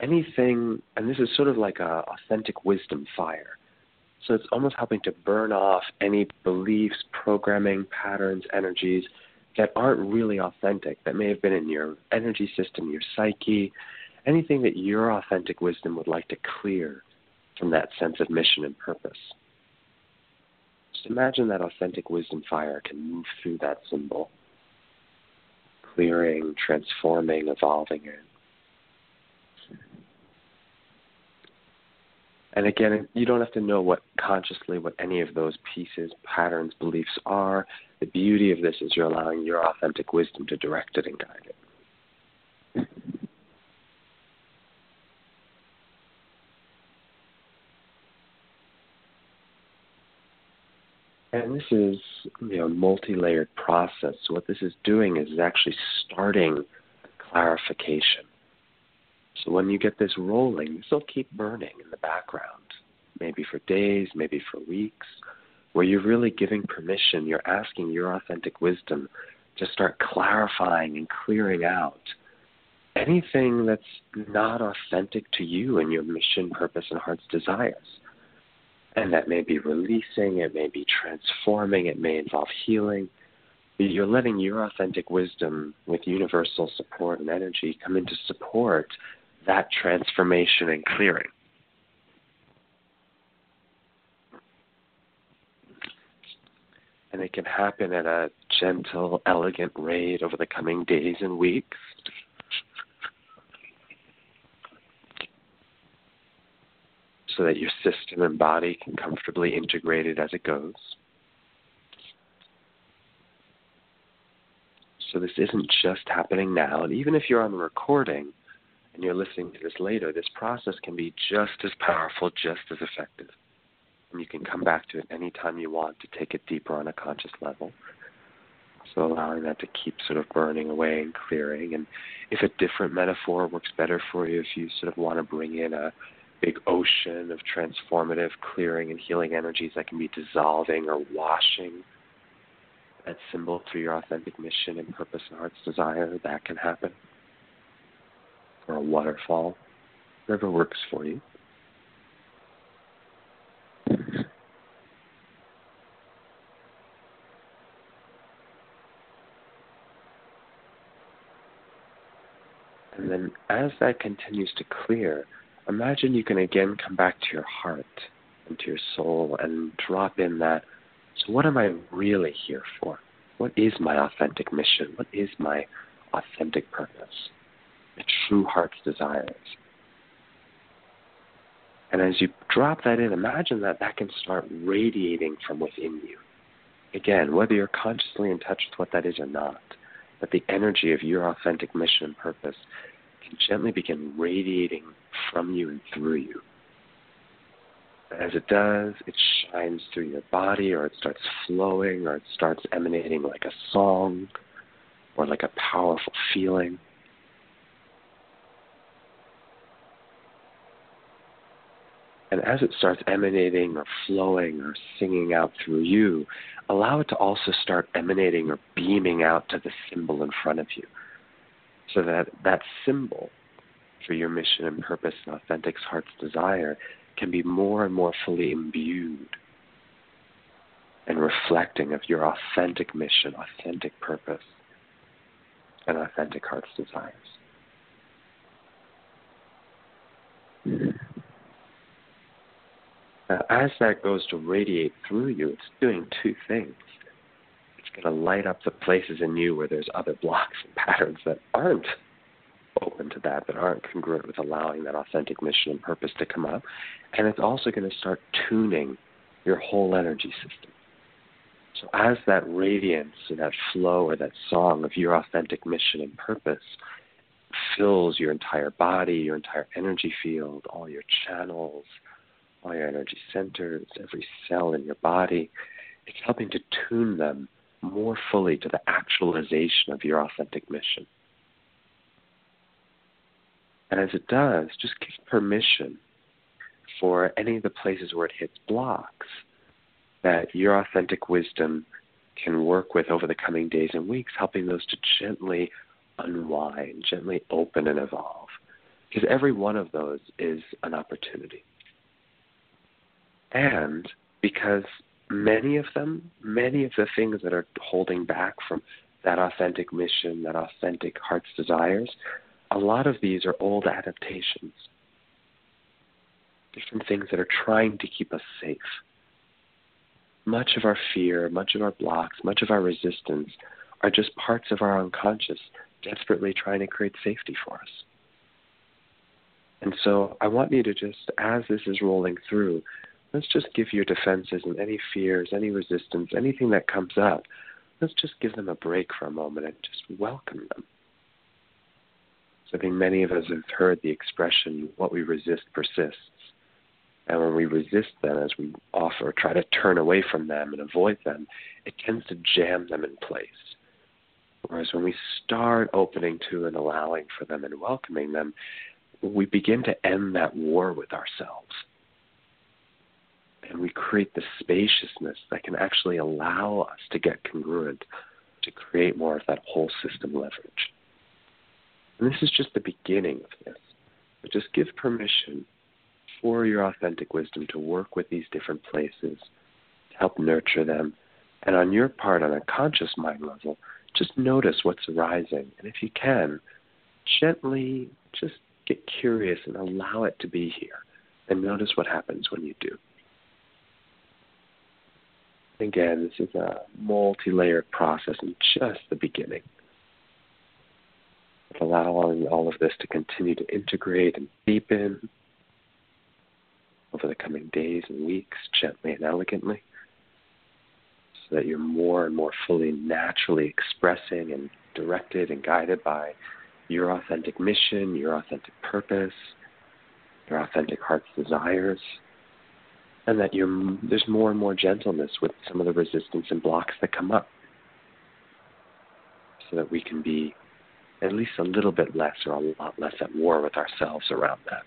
anything, and this is sort of like a authentic wisdom fire. So it's almost helping to burn off any beliefs, programming, patterns, energies that aren't really authentic, that may have been in your energy system, your psyche, anything that your authentic wisdom would like to clear from that sense of mission and purpose. Just imagine that authentic wisdom fire can move through that symbol, clearing, transforming, evolving it. And again, you don't have to know what consciously what any of those pieces, patterns, beliefs are. The beauty of this is you're allowing your authentic wisdom to direct it and guide it. And this is you know multi-layered process. So what this is doing is actually starting clarification. So when you get this rolling, this will keep burning in the background, maybe for days, maybe for weeks, where you're really giving permission, you're asking your authentic wisdom to start clarifying and clearing out anything that's not authentic to you and your mission, purpose, and heart's desires. And that may be releasing, it may be transforming, it may involve healing. You're letting your authentic wisdom with universal support and energy come into support that transformation and clearing. And it can happen at a gentle, elegant rate over the coming days and weeks. so that your system and body can comfortably integrate it as it goes. So this isn't just happening now, and even if you're on the recording and you're listening to this later, this process can be just as powerful, just as effective. And you can come back to it anytime you want to take it deeper on a conscious level. So allowing that to keep sort of burning away and clearing. And if a different metaphor works better for you, if you sort of want to bring in a big ocean of transformative, clearing, and healing energies that can be dissolving or washing that symbol through your authentic mission and purpose and heart's desire, that can happen. Or a waterfall, whatever works for you. And then as that continues to clear, imagine you can again come back to your heart and to your soul and drop in that. So, what am I really here for? What is my authentic mission? What is my authentic purpose? My true heart's desires. And as you drop that in, imagine that that can start radiating from within you. Again, whether you're consciously in touch with what that is or not, but the energy of your authentic mission and purpose can gently begin radiating from you and through you. As it does, it shines through your body, or it starts flowing, or it starts emanating like a song, or like a powerful feeling. And as it starts emanating or flowing or singing out through you, allow it to also start emanating or beaming out to the symbol in front of you. So that that symbol for your mission and purpose and authentic heart's desire can be more and more fully imbued and reflecting of your authentic mission, authentic purpose, and authentic heart's desires. Now, as that goes to radiate through you, it's doing two things. It's going to light up the places in you where there's other blocks and patterns that aren't open to that, that aren't congruent with allowing that authentic mission and purpose to come up. And it's also going to start tuning your whole energy system. So as that radiance and that flow or that song of your authentic mission and purpose fills your entire body, your entire energy field, all your channels, all your energy centers, every cell in your body, it's helping to tune them more fully to the actualization of your authentic mission. And as it does, just give permission for any of the places where it hits blocks that your authentic wisdom can work with over the coming days and weeks, helping those to gently unwind, gently open and evolve. Because every one of those is an opportunity. And because many of them, many of the things that are holding back from that authentic mission, that authentic heart's desires, a lot of these are old adaptations, different things that are trying to keep us safe. Much of our fear, much of our blocks, much of our resistance are just parts of our unconscious desperately trying to create safety for us. And so I want you to just, as this is rolling through, let's just give your defenses and any fears, any resistance, anything that comes up, let's just give them a break for a moment and just welcome them. I think many of us have heard the expression, what we resist persists. And when we resist them, as we offer, try to turn away from them and avoid them, it tends to jam them in place. Whereas when we start opening to and allowing for them and welcoming them, we begin to end that war with ourselves. And we create the spaciousness that can actually allow us to get congruent, to create more of that whole system leverage. And this is just the beginning of this. But just give permission for your authentic wisdom to work with these different places, to help nurture them. And on your part, on a conscious mind level, just notice what's arising. And if you can, gently just get curious and allow it to be here. And notice what happens when you do. Again, this is a multi layered process and just the beginning. Allowing all of this to continue to integrate and deepen over the coming days and weeks, gently and elegantly, so that you're more and more fully naturally expressing and directed and guided by your authentic mission, your authentic purpose, your authentic heart's desires, and that you're, there's more and more gentleness with some of the resistance and blocks that come up, so that we can be at least a little bit less or a lot less at war with ourselves around that.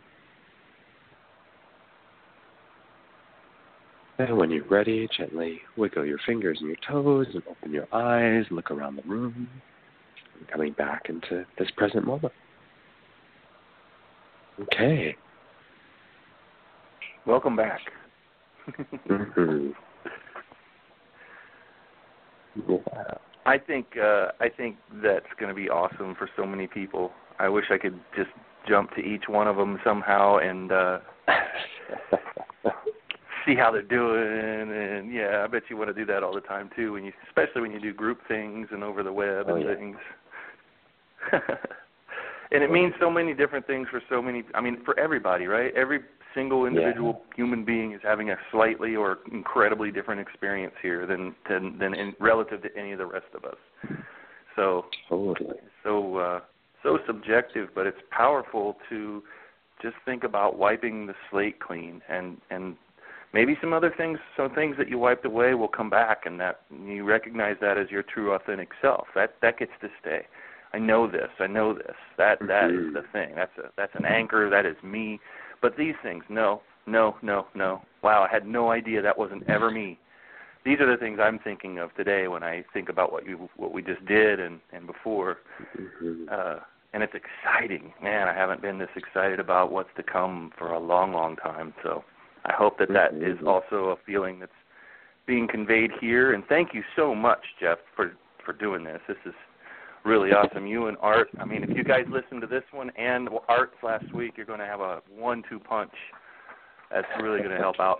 And when you're ready, gently wiggle your fingers and your toes and open your eyes, look around the room, coming back into this present moment. Okay. Welcome back. Mm-hmm. yeah. I think uh, I think that's going to be awesome for so many people. I wish I could just jump to each one of them somehow and uh, see how they're doing. And yeah, I bet you want to do that all the time too. When you, especially when you do group things and over the web oh, and yeah. things. and it means so many different things for so many. I mean, for everybody, right? Every single individual yeah. human being is having a slightly or incredibly different experience here than than than in, relative to any of the rest of us. So totally. So uh, so subjective, but it's powerful to just think about wiping the slate clean and and maybe some other things some things that you wiped away will come back and that you recognize that as your true authentic self that that gets to stay i know this i know this that that mm-hmm. is the thing that's a that's an anchor that is me but these things, no, no, no, no. Wow, I had no idea that wasn't ever me. These are the things I'm thinking of today when I think about what you what we just did and and before. Mm-hmm. Uh, and it's exciting, man. I haven't been this excited about what's to come for a long, long time. So I hope that that is mm-hmm. also a feeling that's being conveyed here. And thank you so much, Jeff, for for doing this. This is really awesome. You and Art. I mean, if you guys listen to this one and Art's last week, you're going to have a one-two punch. That's really going to help out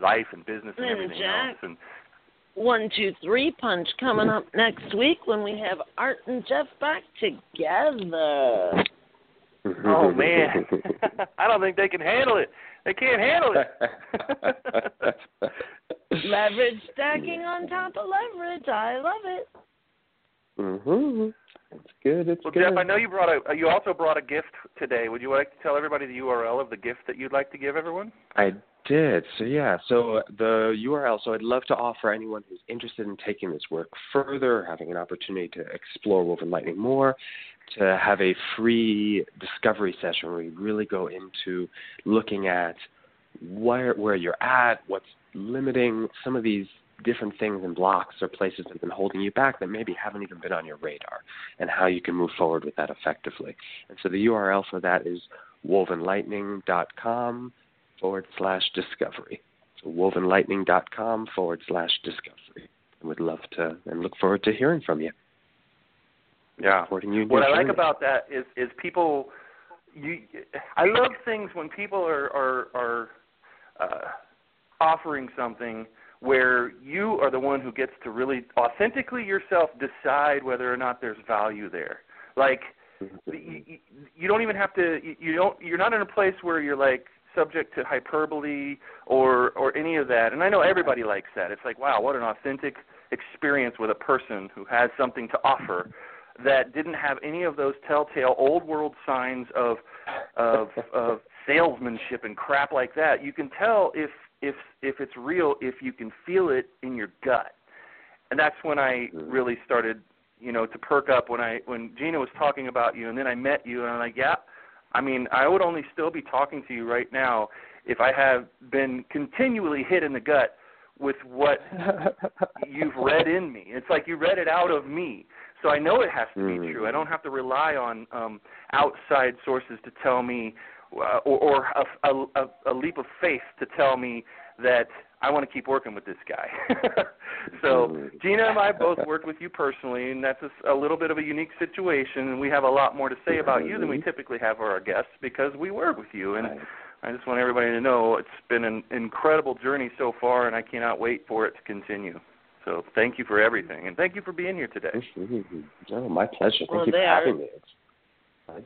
life and business and, everything Jack, else. And one, two, three punch coming up next week when we have Art and Jeff back together. Oh man, I don't think they can handle it. They can't handle it. leverage stacking on top of leverage. I love it. Mhm. It's good. It's well, good. Jeff, I know you brought a. You also brought a gift today. Would you like to tell everybody the URL of the gift that you'd like to give everyone? I did. So yeah. So the URL. So I'd love to offer anyone who's interested in taking this work further, having an opportunity to explore Woven Lightning more, to have a free discovery session where we really go into looking at where where you're at, what's limiting some of these different things and blocks or places that have been holding you back that maybe haven't even been on your radar and how you can move forward with that effectively. And so the URL for that is wovenlightning.com forward slash discovery. So wovenlightning.com forward slash discovery. I would love to and look forward to hearing from you. Yeah. You what I like about that is is people you I love things when people are are are uh offering something where you are the one who gets to really authentically yourself decide whether or not there's value there. Like you, you don't even have to you don't you're not in a place where you're like subject to hyperbole or or any of that. And I know everybody likes that. It's like, wow, what an authentic experience with a person who has something to offer that didn't have any of those telltale old world signs of of of salesmanship and crap like that. You can tell if if if it's real if you can feel it in your gut. And that's when I Mm-hmm. really started, you know, to perk up when I when Gina was talking about you and then I met you and I'm like, yeah, I mean, I would only still be talking to you right now if I have been continually hit in the gut with what you've read in me. It's like you read it out of me. So I know it has to be Mm. true. I don't have to rely on um outside sources to tell me uh, or, or a, a, a leap of faith to tell me that I want to keep working with this guy. so. Gina and I both worked with you personally, and that's a little bit of a unique situation. And we have a lot more to say about you than we typically have for our guests because we work with you. And Right. I just want everybody to know it's been an incredible journey so far, and I cannot wait for it to continue. So thank you for everything, and thank you for being here today. Oh, my pleasure. Thank Well, you for having me. It's-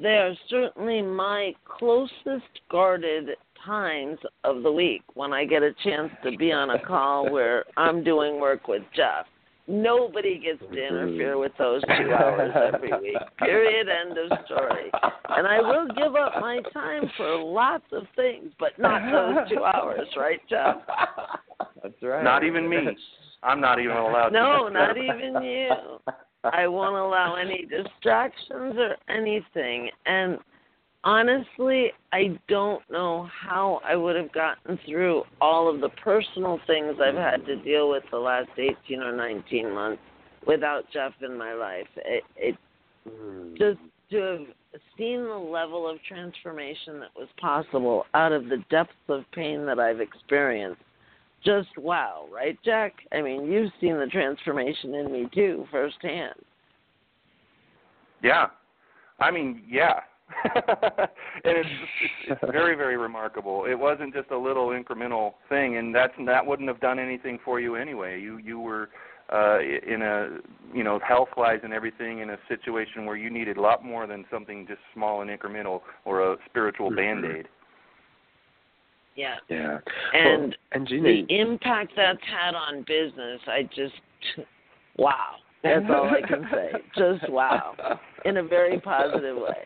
They are certainly my closest guarded times of the week when I get a chance to be on a call where I'm doing work with Jeff. Nobody gets to interfere with those two hours every week. Period. End of story. And I will give up my time for lots of things, but not those two hours, right, Jeff? That's right. Not even me. I'm not even allowed. No, to. not even you. I won't allow any distractions or anything. And honestly, I don't know how I would have gotten through all of the personal things I've had to deal with the last 18 or 19 months without Jeff in my life. It, it Mm. just to have seen the level of transformation that was possible out of the depths of pain that I've experienced. Just wow, right, Jack? I mean, you've seen the transformation in me too, firsthand. Yeah, I mean, yeah, and it's, it's it's very very remarkable. It wasn't just a little incremental thing, and that's that wouldn't have done anything for you anyway. You you were uh in a you know health wise and everything in a situation where you needed a lot more than something just small and incremental or a spiritual band aid. Yeah. Yeah. And well, and Gina, the impact that's had on business, I just wow. That's all I can say. Just wow. In a very positive way.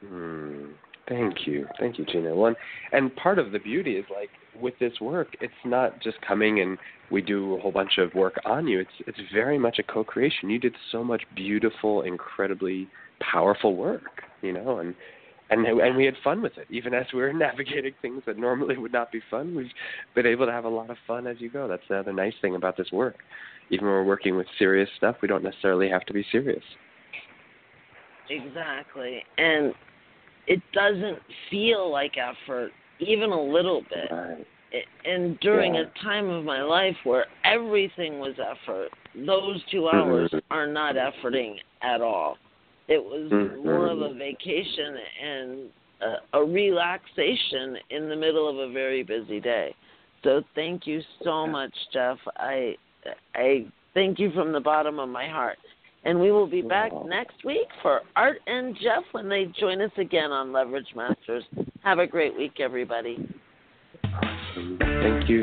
Hmm. Thank you, thank you, Gina. One, and part of the beauty is like with this work, it's not just coming and we do a whole bunch of work on you. It's it's very much a co-creation. You did so much beautiful, incredibly powerful work, you know, and and and we had fun with it. Even as we were navigating things that normally would not be fun, we've been able to have a lot of fun as you go. That's the other nice thing about this work. Even when we're working with serious stuff, we don't necessarily have to be serious. Exactly. And it doesn't feel like effort, even a little bit. Right. It- And during Yeah. a time of my life where everything was effort, those two hours Mhm. are not efforting at all. It was Mhm. more of a vacation and a, a relaxation in the middle of a very busy day. So thank you so much, Jeff. I I thank you from the bottom of my heart. And we will be back next week for Art and Jeff when they join us again on Leverage Masters. Have a great week, everybody. Thank you.